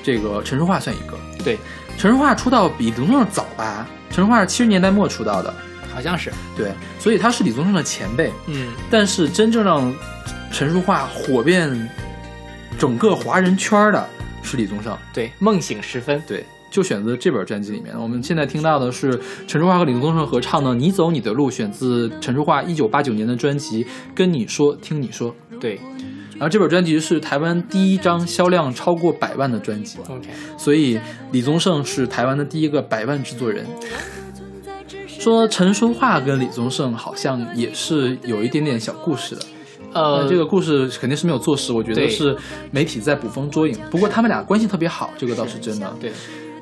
这个陈淑桦算一个。对，陈淑桦出道比李宗盛早吧？陈淑桦是七十年代末出道的，好像是，对，所以他是李宗盛的前辈。嗯，但是真正让陈淑桦火遍整个华人圈的是李宗盛。对，梦醒时分，对，就选择这本专辑里面，我们现在听到的是陈淑桦和李宗盛合唱的《你走你的路》，选自陈淑桦一九八九年的专辑《跟你说听你说》。对然后这本专辑是台湾第一张销量超过百万的专辑，，OK，所以李宗盛是台湾的第一个百万制作人。说陈淑桦跟李宗盛好像也是有一点点小故事的，呃，这个故事肯定是没有坐实，我觉得是媒体在捕风捉影。不过他们俩关系特别好，这个倒是真的。对，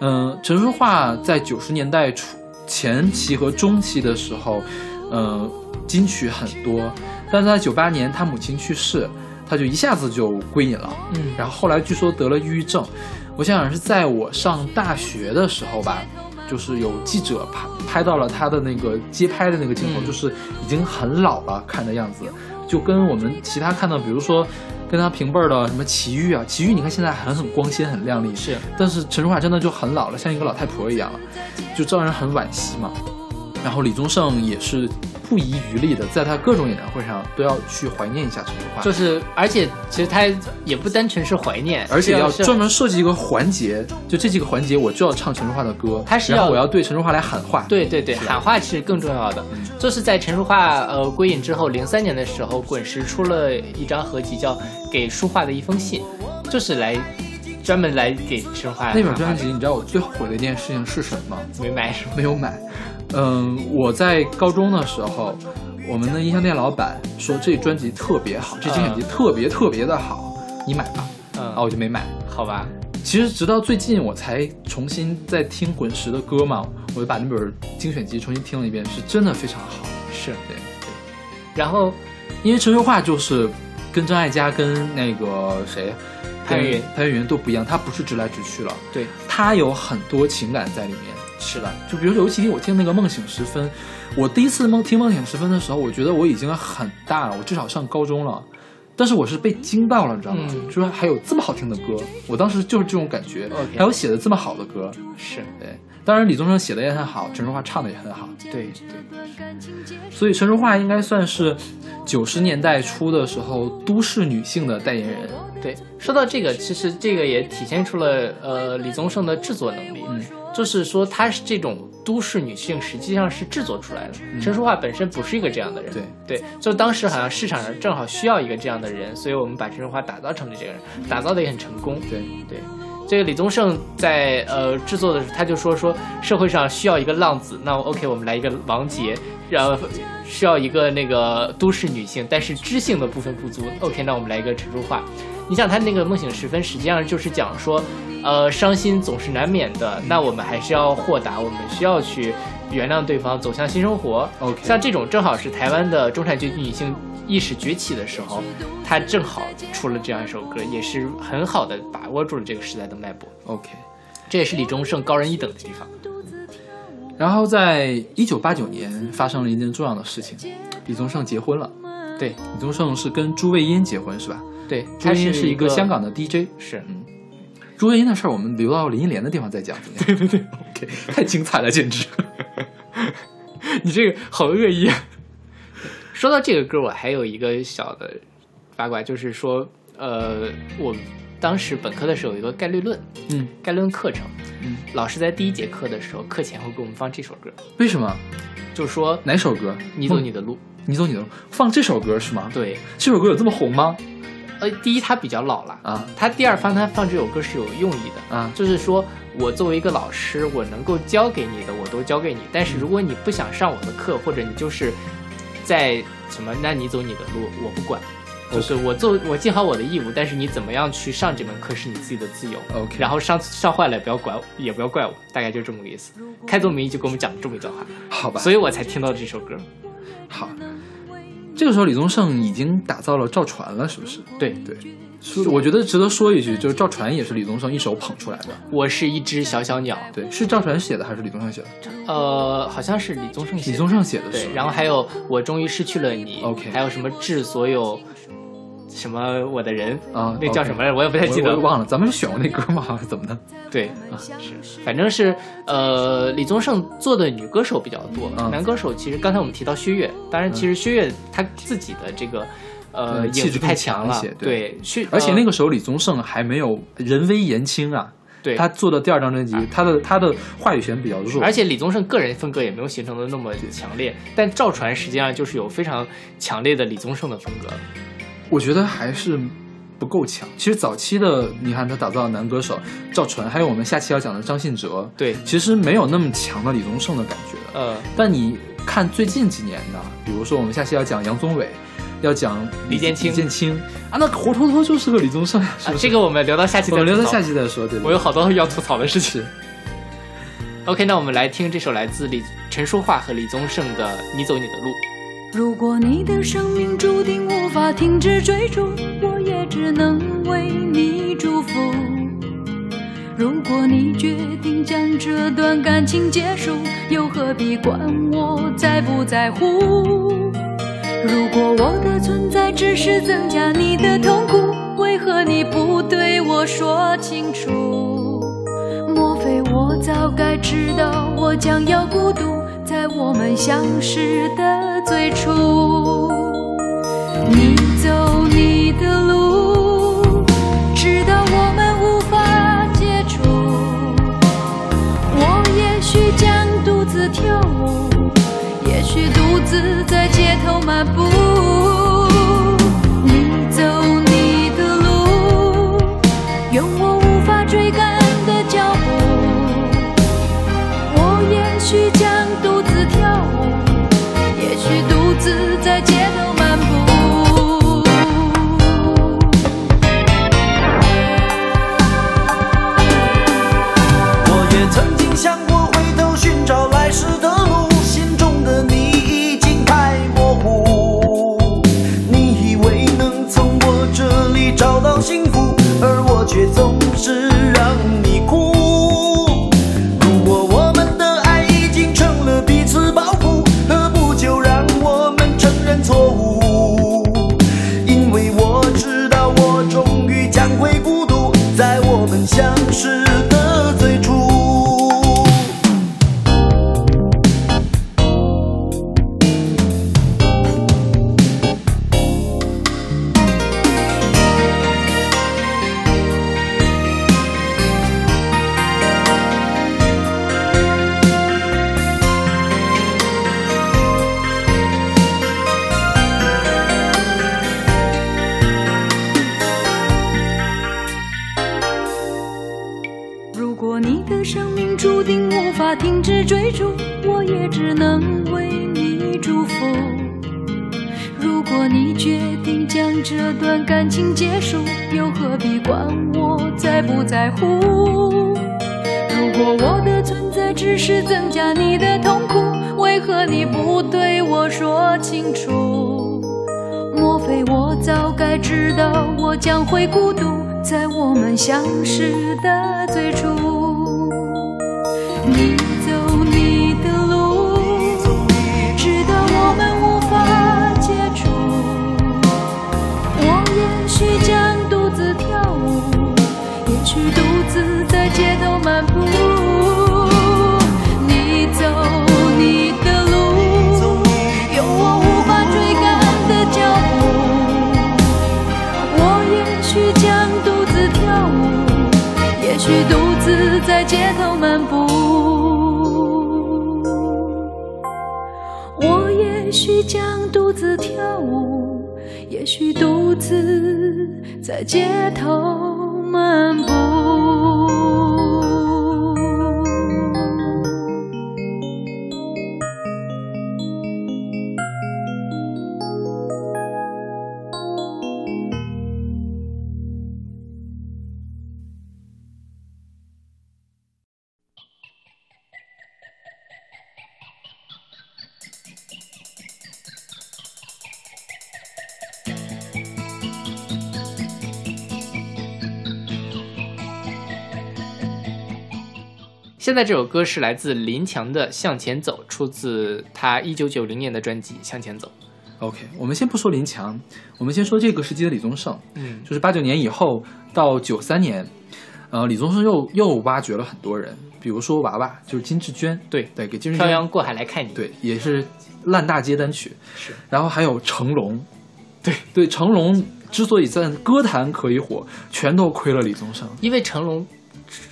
嗯，陈淑桦在九十年代初前期和中期的时候，呃，金曲很多，但是在九八年他母亲去世，他就一下子就归隐了。嗯，然后后来据说得了抑郁症，我想想是在我上大学的时候吧，就是有记者拍拍到了他的那个街拍的那个镜头，嗯就是已经很老了，看的样子，就跟我们其他看到，比如说跟他平辈儿的什么齐豫啊，齐豫你看现在还很光鲜很亮丽，是，但是陈淑桦真的就很老了，像一个老太婆一样了，就让人很惋惜嘛。然后李宗盛也是不遗余力的，在他各种演唱会上都要去怀念一下陈淑桦，就是，而且其实他也不单纯是怀念，而且要专门设计一个环节，就这几个环节我就要唱陈淑桦的歌，他是要我要对陈淑桦来喊话。对对对，喊话其实更重要的。就是在陈淑桦呃归隐之后，零三年的时候，滚石出了一张合集，叫《给淑桦的一封信》，就是来专门来给陈淑桦那本专辑，你知道我最后悔的一件事情是什么吗？没买是吗？没有买。嗯，我在高中的时候，我们的音像店老板说这专辑特别好，这精选集特别特别的好，你买吧。嗯，然后我就没买。好吧，其实直到最近我才重新在听滚石的歌嘛，我就把那本精选集重新听了一遍，是真的非常好。是对对，然后因为陈淑桦就是跟张艾嘉跟那个谁潘越云潘越云都不一样，他不是直来直去了，对，他有很多情感在里面。是的，就比如尤其听我听那个《梦醒时分》，我第一次梦听《梦醒时分》的时候，我觉得我已经很大了，我至少上高中了。但是我是被惊到了，你知道吗？嗯说还有这么好听的歌，我当时就是这种感觉。还有写的这么好的歌，是对。当然，李宗盛写的也很好，陈淑桦唱的也很好。对对，所以陈淑桦应该算是九十年代初的时候都市女性的代言人。对，说到这个，其实这个也体现出了呃李宗盛的制作能力。嗯，就是说她是这种都市女性，实际上是制作出来的。陈淑桦本身不是一个这样的人。对对，就当时好像市场上正好需要一个这样的人，所以我们把陈淑桦打造成了这个人，打造的也很成功。对对，这个李宗盛在呃制作的时候，他就说说社会上需要一个浪子，那 OK，我们来一个王杰，然后需要一个那个都市女性，但是知性的部分不足，OK，那我们来一个陈淑桦。你想他那个梦醒时分，实际上就是讲说，呃，伤心总是难免的，那我们还是要豁达，我们需要去原谅对方，走向新生活。OK 像这种正好是台湾的中产阶级女性意识崛起的时候，她正好出了这样一首歌，也是很好的把握住了这个时代的脉搏。，OK。这也是李宗盛高人一等的地方。然后在一九八九年发生了一件重要的事情，李宗盛结婚了。对李宗盛是跟朱卫茵结婚是吧？对，朱他是卫茵是一个香港的 DJ。是嗯朱卫茵的事儿，我们留到林忆莲的地方再讲？对对对，OK，太精彩了，简直。你这个好恶意啊！说到这个歌，我还有一个小的八卦，就是说，呃，我当时本科的时候有一个概率论，嗯，概率论课程，嗯，老师在第一节课的时候，课前会给我们放这首歌，为什么？就说哪首歌？你走你的路。你走你的路，放这首歌是吗？，对，这首歌有这么红吗？呃，第一他比较老了，啊他第二放他放这首歌是有用意的，啊就是说我作为一个老师，我能够教给你的我都教给你，但是如果你不想上我的课，或者你就是在什么，那你走你的路，我不管。就是我做我尽好我的义务，但是你怎么样去上这门课是你自己的自由。OK 然后上上坏了也不要管我，也不要怪我，大概就这么个意思。开宗明义就给我们讲了这么一段话，好吧，所以我才听到这首歌。好。这个时候李宗盛已经打造了赵传了，是不是？对对，是我觉得值得说一句，就是赵传也是李宗盛一手捧出来的。我是一只小小鸟，对，是赵传写的还是李宗盛写的？呃，好像是李宗盛写的。李宗盛写的，对。然后还有我终于失去了你，OK。还有什么致所有什么我的人啊？那叫什么来着？我也不太记得，忘了。咱们选过那歌吗？怎么的？对啊，是，反正是呃，李宗盛做的女歌手比较多，男歌手其实刚才我们提到薛岳，当然其实薛岳他自己的这个。呃，气质太强了，对，而且那个时候李宗盛还没有人微言轻啊，对，他做的第二张专辑，他的他的话语权比较弱，而且李宗盛个人风格也没有形成的那么强烈，但赵传实际上就是有非常强烈的李宗盛的风格，我觉得还是不够强。其实早期的你看他打造的男歌手赵传，还有我们下期要讲的张信哲，对，其实没有那么强的李宗盛的感觉，呃，但你看最近几年的，比如说我们下期要讲杨宗纬。要讲李建清，李建清啊，那活脱脱就是个李宗盛。这个我们留到下期再我们留到下期再说。对，我有好多要吐槽的事情。OK，那我们来听这首来自李陈淑桦和李宗盛的《你走你的路》。如果你的生命注定无法停止追逐，我也只能为你祝福。如果你决定将这段感情结束，又何必管我在不在乎？如果我的存在只是增加你的痛苦，为何你不对我说清楚？莫非我早该知道我将要孤独，在我们相识的最初？你走你的路，直到我们无法接触。我也许将独自跳舞。也许独自在街头漫步，却总是现在这首歌是来自林强的《向前走》，出自他一九九零年的专辑《向前走》。OK，我们先不说林强，我们先说这个时期的李宗盛，嗯就是八九年以后到九三年，呃，李宗盛又又挖掘了很多人，比如说娃娃，就是金志娟，对对，给金志娟漂洋过海来看你。对，也是烂大街单曲。是，然后还有成龙，对对，成龙之所以在歌坛可以火，全都亏了李宗盛。因为成龙，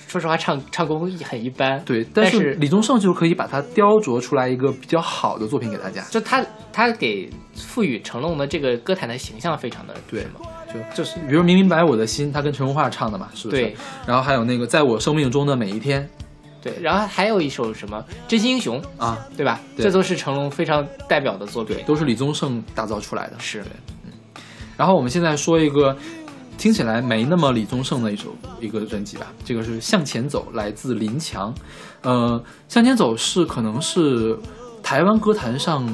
说实话唱唱功很一般。对，但是李宗盛就可以把它雕琢出来一个比较好的作品给大家。就他他给赋予成龙的这个歌坛的形象非常的对什么就就是比如明明白我的心，他跟陈荣化唱的嘛，是不是？对。然后还有那个在我生命中的每一天对，然后还有一首什么《真心英雄》，啊，对吧？对这都是成龙非常代表的作品对，。都是李宗盛打造出来的。是对，嗯。然后我们现在说一个听起来没那么李宗盛的一首一个专辑吧，这个是《向前走》，来自林强。呃，《向前走》是可能是台湾歌坛上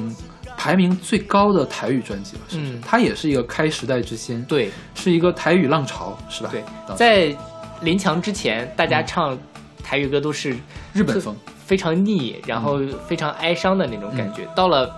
排名最高的台语专辑了，是不是？嗯它也是一个开时代之先，对是一个台语浪潮，是吧？对在林强之前，大家唱台语歌都是日本风，非常腻，然后非常哀伤的那种感觉。到了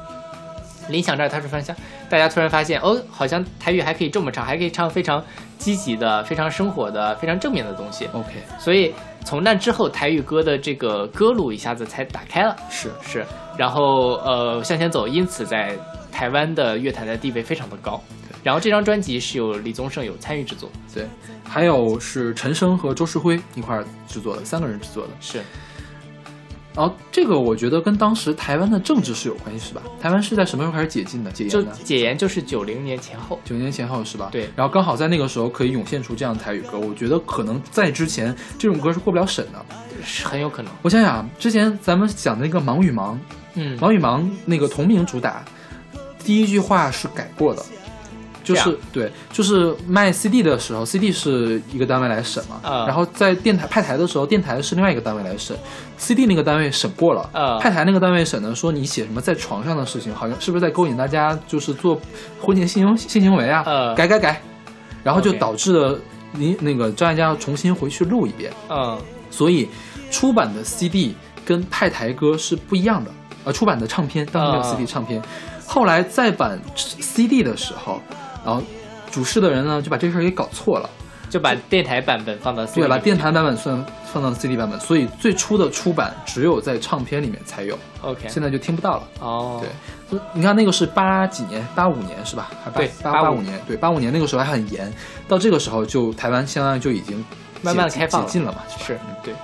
林响这儿，他是发现大家突然发现，哦，好像台语还可以这么唱，还可以唱非常积极的、非常生活的、非常正面的东西。OK，所以从那之后，台语歌的这个歌路一下子才打开了。是是，然后呃向前走，因此在台湾的乐坛的地位非常的高。然后这张专辑是由李宗盛有参与制作，对。还有是陈升和周世辉一块儿制作的，三个人制作的。是然后这个我觉得跟当时台湾的政治是有关系，是吧？台湾是在什么时候开始解禁的？解就严的？解严就是九零年前后。九年前后是吧？对然后刚好在那个时候可以涌现出这样的台语歌，我觉得可能在之前这种歌是过不了审的。是很有可能，我想想，之前咱们讲的那个《忙与忙》，嗯《忙与忙》那个同名主打，第一句话是改过的，就是对，就是卖 CD 的时候，CD 是一个单位来审嘛，啊然后在电台派台的时候，电台是另外一个单位来审，CD 那个单位审过了，啊派台那个单位审呢，说你写什么在床上的事情，好像是不是在勾引大家，就是做婚前性行性行为啊？呃改改改，然后就导致了你那个张艾嘉要重新回去录一遍，嗯。所以出版的 CD 跟派台歌是不一样的。呃，出版的唱片当时没有啊 CD 唱片，后来再版 CD 的时候，然后主事的人呢就把这事儿给搞错了，就把电台版本放到 CD 对，把电台版本算放到 CD 版本，所以最初的出版只有在唱片里面才有，OK。现在就听不到了。哦。对，你看那个是八几年，八五年是吧？对八八五。年，对，八五年那个时候还很严，到这个时候就台湾相当于就已经慢慢解开放解禁了嘛，吧？是对。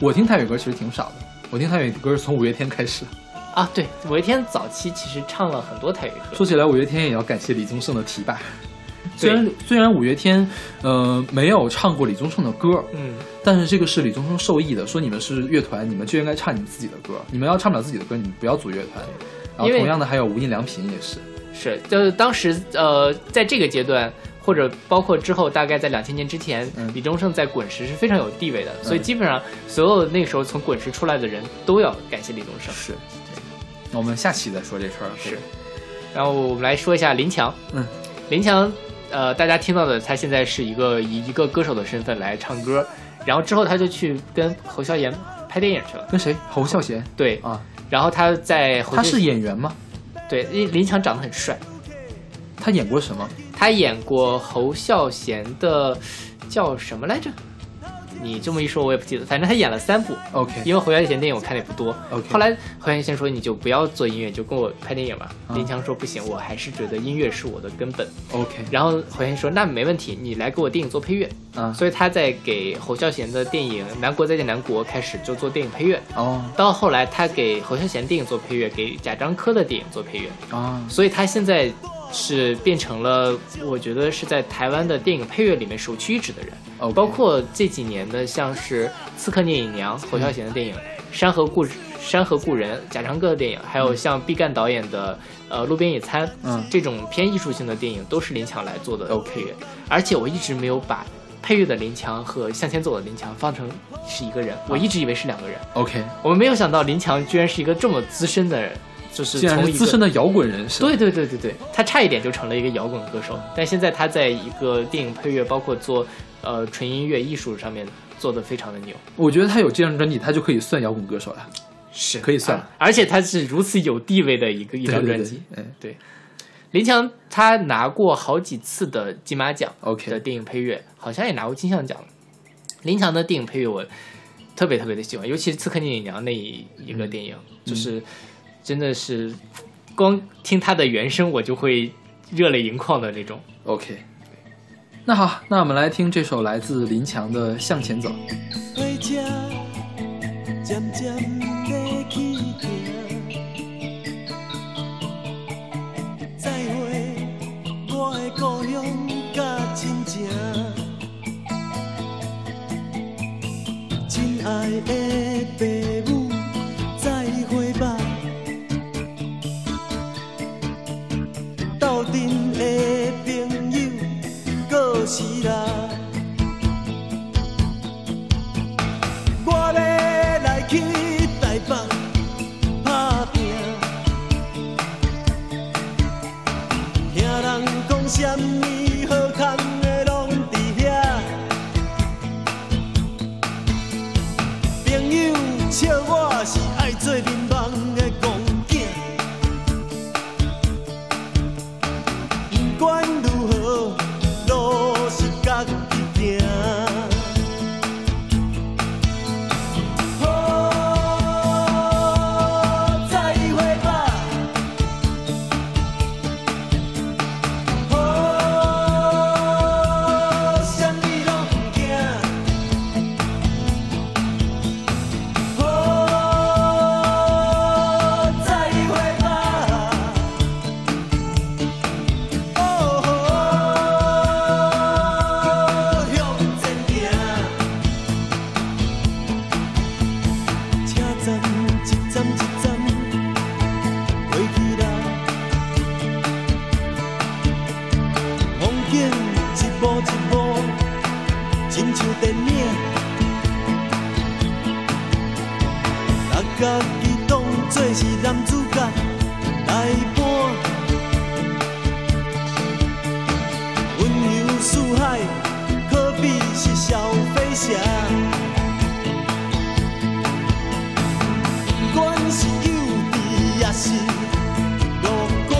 我听泰语歌其实挺少的，我听泰语歌是从五月天开始。啊对，五月天早期其实唱了很多台语歌，说起来，五月天也要感谢李宗盛的提拔。虽然虽然五月天呃没有唱过李宗盛的歌，嗯但是这个是李宗盛受益的，说你们是乐团，你们就应该唱你们自己的歌，你们要唱不了自己的歌，你们不要组乐团。然后同样的还有无印良品也是，是，就是当时呃，在这个阶段，或者包括之后，大概在两千年之前，嗯李宗盛在滚石是非常有地位的，所以基本上所有那个时候从滚石出来的人都要感谢李宗盛。是。那我们下期再说这事儿。是，然后我们来说一下林强，嗯，林强，呃，大家听到的，他现在是一个以一个歌手的身份来唱歌，然后之后他就去跟侯孝贤拍电影去了，跟谁？侯孝贤对，啊，然后他在侯他是演员吗？对，因为林强长得很帅，他演过什么？他演过侯孝贤的叫什么来着？你这么一说，我也不记得。反正他演了三部，OK 因为侯孝贤电影我看的也不多。OK 后来侯孝贤说你就不要做音乐，就跟我拍电影吧。嗯林强说不行，我还是觉得音乐是我的根本。OK 然后侯孝贤说那没问题，你来给我电影做配乐。嗯所以他在给侯孝贤的电影《南国再见南国》开始就做电影配乐。哦到后来他给侯孝贤电影做配乐，给贾樟柯的电影做配乐。啊所以他现在是变成了，我觉得是在台湾的电影配乐里面首屈一指的人。包括这几年的像是《刺客聂隐娘》侯孝贤的电影，山河故山河故人》贾樟柯的电影，还有像毕赣导演的呃《路边野餐》，嗯。这种偏艺术性的电影都是林强来做的 OK 配乐。而且我一直没有把配乐的林强和向前走的林强放成是一个人，我一直以为是两个人。OK，我们没有想到林强居然是一个这么资深的人，就是竟然从资深的摇滚人士。对对对对对，他差一点就成了一个摇滚歌手，但现在他在一个电影配乐，包括做呃纯音乐艺术上面做的非常的牛。我觉得他有这张专辑，他就可以算摇滚歌手了，是可以算啊而且他是如此有地位的一个一张专辑。对对林强他拿过好几次的金马奖 OK 的电影配乐，好像也拿过金像奖。林强的电影配乐我特别特别的喜欢，尤其是《刺客聂隐娘》那一一个电影，就是真的是光听他的原声我就会热泪盈眶的那种。OK。那好，那我们来听这首来自林强的《向前走》。火车渐渐的再会我的故乡甲亲情，亲爱过时啦。我要来去台北打拼，听人讲什么好康的拢伫遐，朋友笑我是亲像电影。把家己当作是男主角来扮，温柔似海，可比是小飞侠。不管是幼稚也是乐观，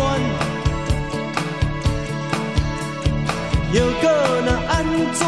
又搁若安怎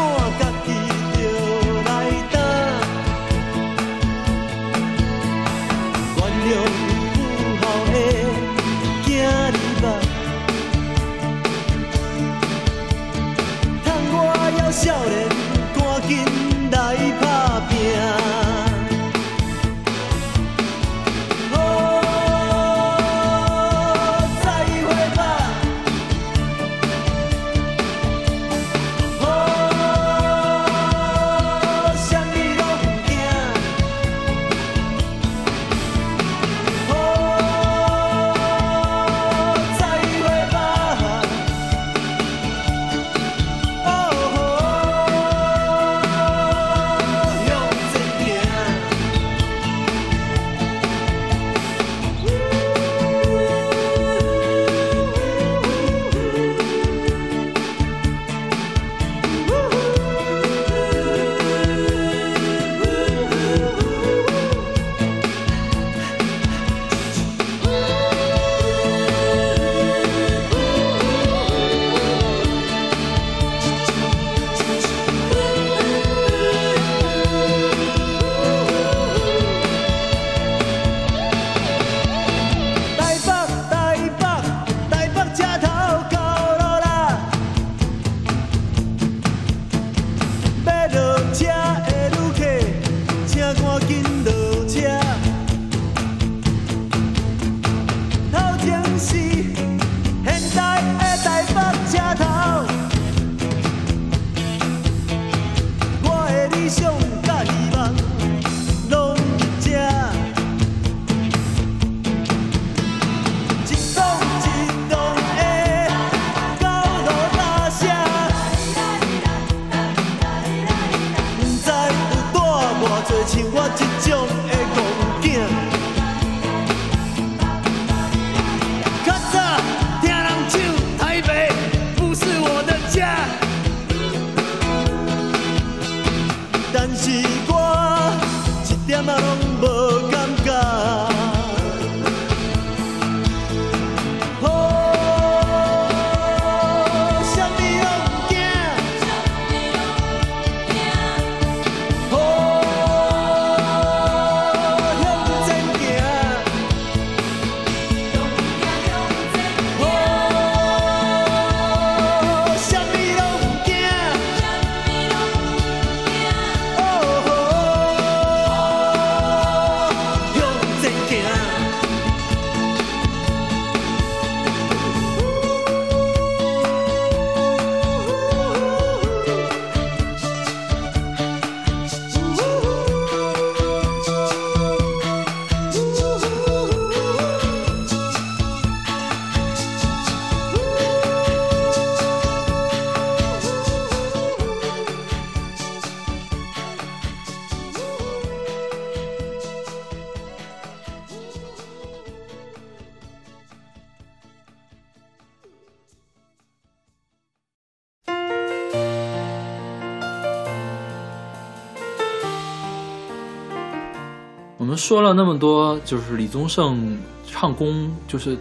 说了那么多，就是李宗盛唱功，就是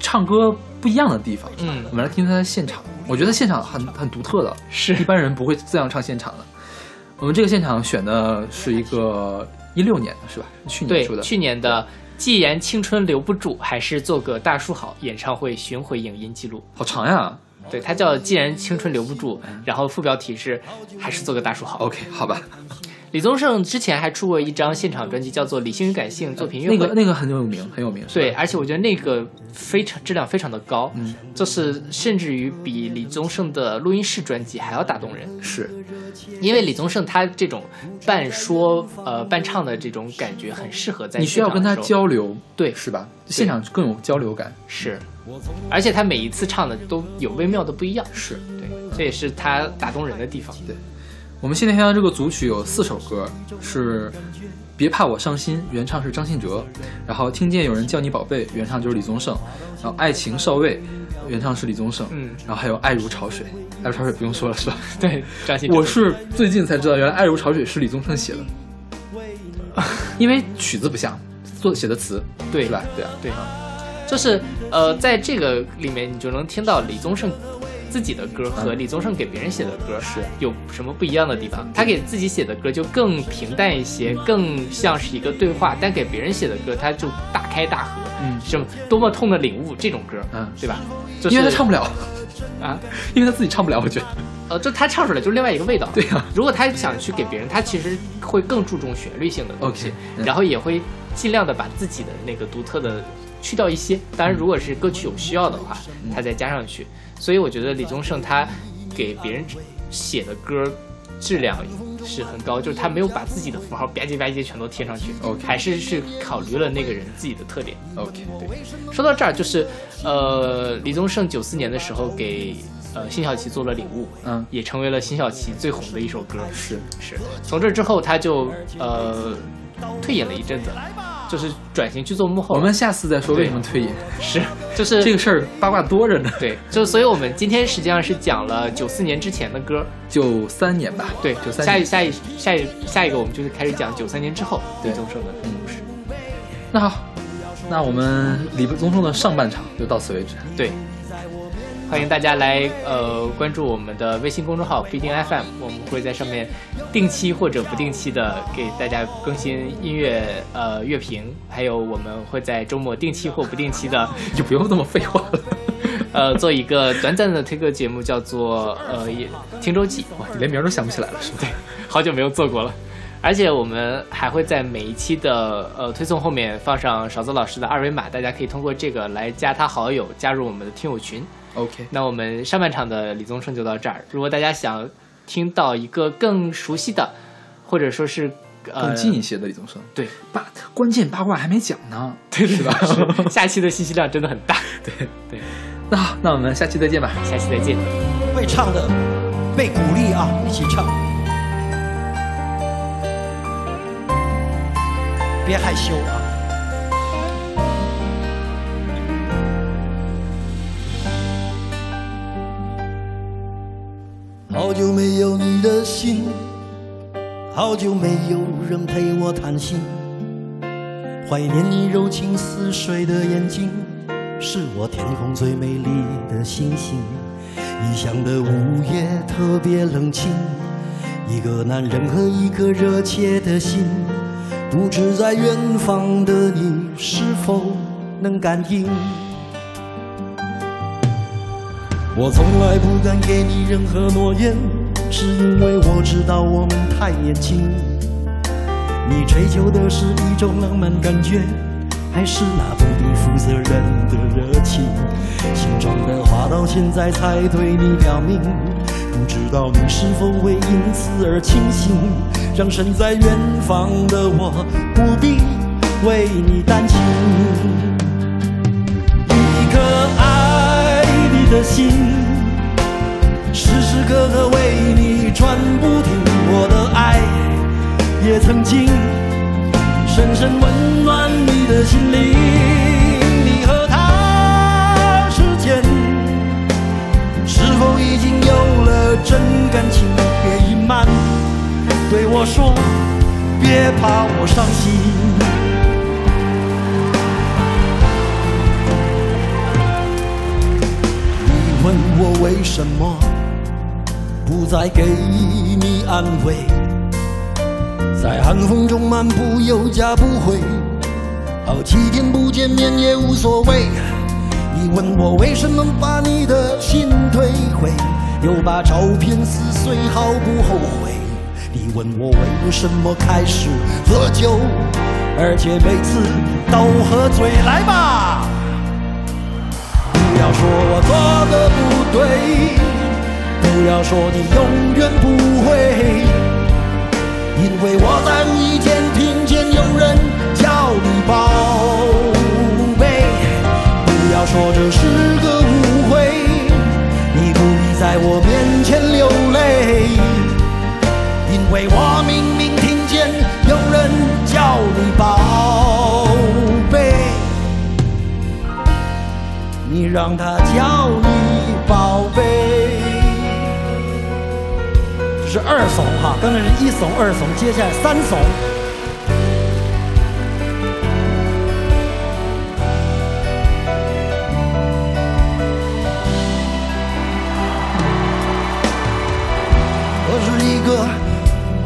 唱歌不一样的地方。嗯我们来听他的现场，我觉得现场很很独特的，是一般人不会这样唱现场的。我们这个现场选的是一个一六年的是吧？去年出的。去年的《既然青春留不住，还是做个大叔好》演唱会巡回影音记录。好长呀。对，它叫《既然青春留不住》，然后副标题是“还是做个大叔好”。OK，好吧，李宗盛之前还出过一张现场专辑，叫做《理性与感性》作品乐会。那个那个很有名，很有名。对，，而且我觉得那个非常质量非常的高，嗯，就是甚至于比李宗盛的录音室专辑还要打动人。是因为李宗盛他这种半说呃半唱的这种感觉，很适合在你需要跟他交流，对是吧？现场更有交流感。是，而且他每一次唱的都有微妙的不一样，是对，这也是他打动人的地方。对我们现在听到这个组曲有四首歌，是《别怕我伤心》，原唱是张信哲；然后《听见有人叫你宝贝》，原唱就是李宗盛；然后《爱情少尉》，原唱是李宗盛；嗯，然后还有《爱如潮水》，爱如潮水不用说了是吧？对，张信哲。我是最近才知道，原来《爱如潮水》是李宗盛写的，因为曲子不像，做写的词，对。是吧？对啊，对。啊，就是呃，在这个里面你就能听到李宗盛自己的歌和嗯李宗盛给别人写的歌是有什么不一样的地方。他给自己写的歌就更平淡一些，更像是一个对话；但给别人写的歌，他就大开大合，嗯什么多么痛的领悟这种歌，嗯对吧？就是因为他唱不了，啊，因为他自己唱不了，我觉得。呃，就他唱出来就是另外一个味道。对呀如果他想去给别人，他其实会更注重旋律性的东西然后也会尽量的把自己的那个独特的去掉一些。当然，如果是歌曲有需要的话，嗯他再加上去。所以我觉得李宗盛他给别人写的歌质量是很高，就是他没有把自己的符号吧唧吧唧全都贴上去 OK 还是是考虑了那个人自己的特点。OK，对。说到这儿，就是呃，李宗盛九四年的时候给呃辛晓琪做了《领悟》，嗯。也成为了辛晓琪最红的一首歌。是。是，从这之后他就呃退隐了一阵子，就是转型去做幕后。我们下次再说为什么退隐，是 就是这个事儿八卦多着呢。对，就所以我们今天实际上是讲了九四年之前的歌。九三年吧，对，九三年。下一下一下一下一个我们就是开始讲九三年之后李对宗盛的故事。那好，那我们李宗盛的上半场就到此为止。对，欢迎大家来呃关注我们的微信公众号不一定 FM，我们会在上面定期或者不定期的给大家更新音乐呃乐评，还有我们会在周末定期或不定期的就不用那么废话了。呃做一个短暂的推歌节目，叫做呃也听周记，哇，你连名都想不起来了，是吧？好久没有做过了。而且我们还会在每一期的呃推送后面放上勺子老师的二维码，大家可以通过这个来加他好友，加入我们的听友群。OK，那我们上半场的李宗盛就到这儿。如果大家想听到一个更熟悉的，或者说是呃更近一些的李宗盛。对八关键八卦还没讲呢，对是吧？是下期的信息量真的很大。对对，那好，那我们下期再见吧。下期再见。会唱的被鼓励啊，一起唱，别害羞啊。好久没有你的信，好久没有人陪我谈心，怀念你柔情似水的眼睛，是我天空最美丽的星星。异乡的午夜特别冷清，一个男人和一颗热切的心，不知在远方的你是否能感应？我从来不敢给你任何诺言，是因为我知道我们太年轻。你追求的是一种浪漫感觉，还是那不必负责任的热情？心中的话到现在才对你表明，不知道你是否会因此而清醒，让身在远方的我不必为你担心。一颗爱你的心，时时刻刻为你转不停。我的爱也曾经深深温暖你的心灵。你和他之间，是否已经有了真感情？别隐瞒，对我说别怕我伤心。你问我为什么不再给你安慰？在寒风中漫步有家不回。好几天不见面也无所谓。你问我为什么把你的心退回又把照片撕碎毫不后悔你问我为什么开始喝酒，而且每次都喝醉，来吧。不要说我做的不对，不要说你永远不会，因为我在无意间听见有人叫你宝贝。不要说这是个误会，你不必在我面前流泪，为我明明听见有人叫你宝贝。你让他叫你宝贝。这是二怂哈，刚才是一怂、二怂，接下来三怂。我是一个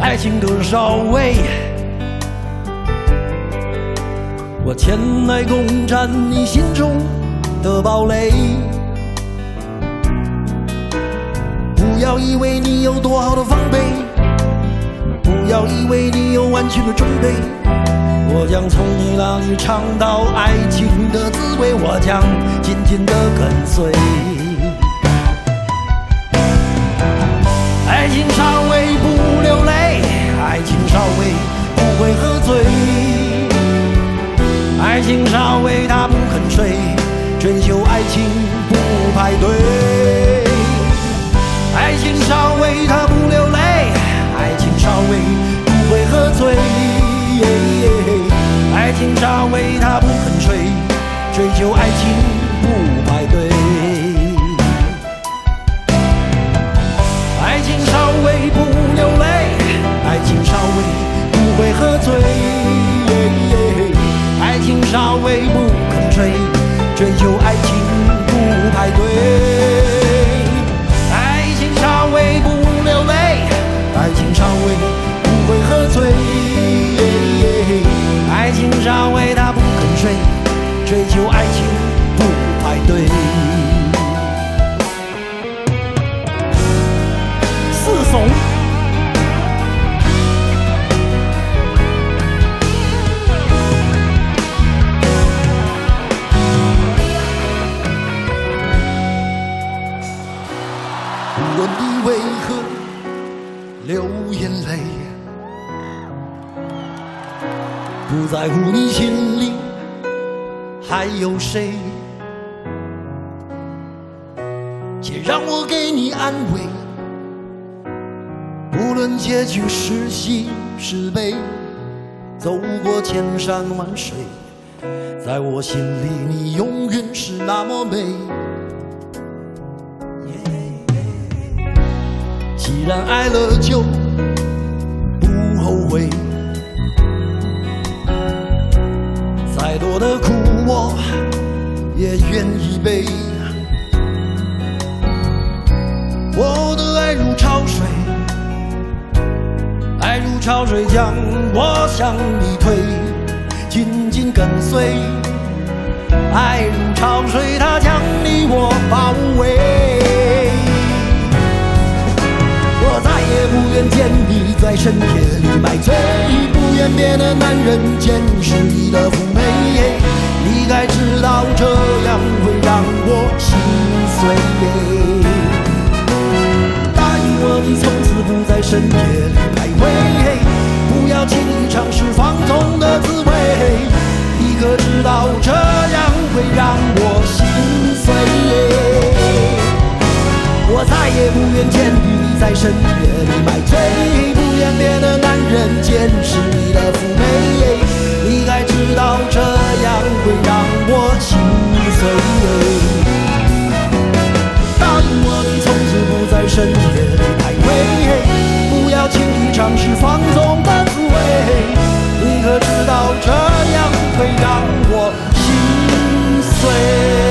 爱情的少尉。我前来攻占你心中的堡垒。不要以为你有多好的防备，不要以为你有完全的准备。我将从你那里尝到爱情的滋味，我将紧紧的跟随。稍微不会喝醉。爱情稍微他不肯睡，追求爱情不排队。爱情稍微他不流泪，爱情稍微不会喝醉。爱情稍微他不肯睡，追求爱情不排队。爱情稍微不流泪，爱情稍微不会喝醉。爱情稍微不肯睡，追求爱情不排队。爱情稍微不流泪，爱情稍微不会喝醉。爱情稍微他不肯睡，追求爱情不排队。在乎你心里还有谁，且让我给你安慰。无论结局是喜是悲，走过千山万水，在我心里你永远是那么美。既然爱了就不后悔，再多的苦我也愿意背。我的爱如潮水，爱如潮水将我向你推，紧紧跟随。爱如潮水，它将你我包围。我再也不愿见你在深夜里买醉，不愿别的男人见识你的妩媚。你该知道这样会让我心碎。答应我，你从此不在深夜里徘徊，不要轻易尝试放纵的滋味。你可知道这样会让我心碎？我再也不愿见你在深夜里买醉，不愿别的男人见识你的妩媚。该知道这样会让我心碎。答应我，你从此不在深夜徘徊，不要轻易尝试放纵的滋味。你可知道这样会让我心碎？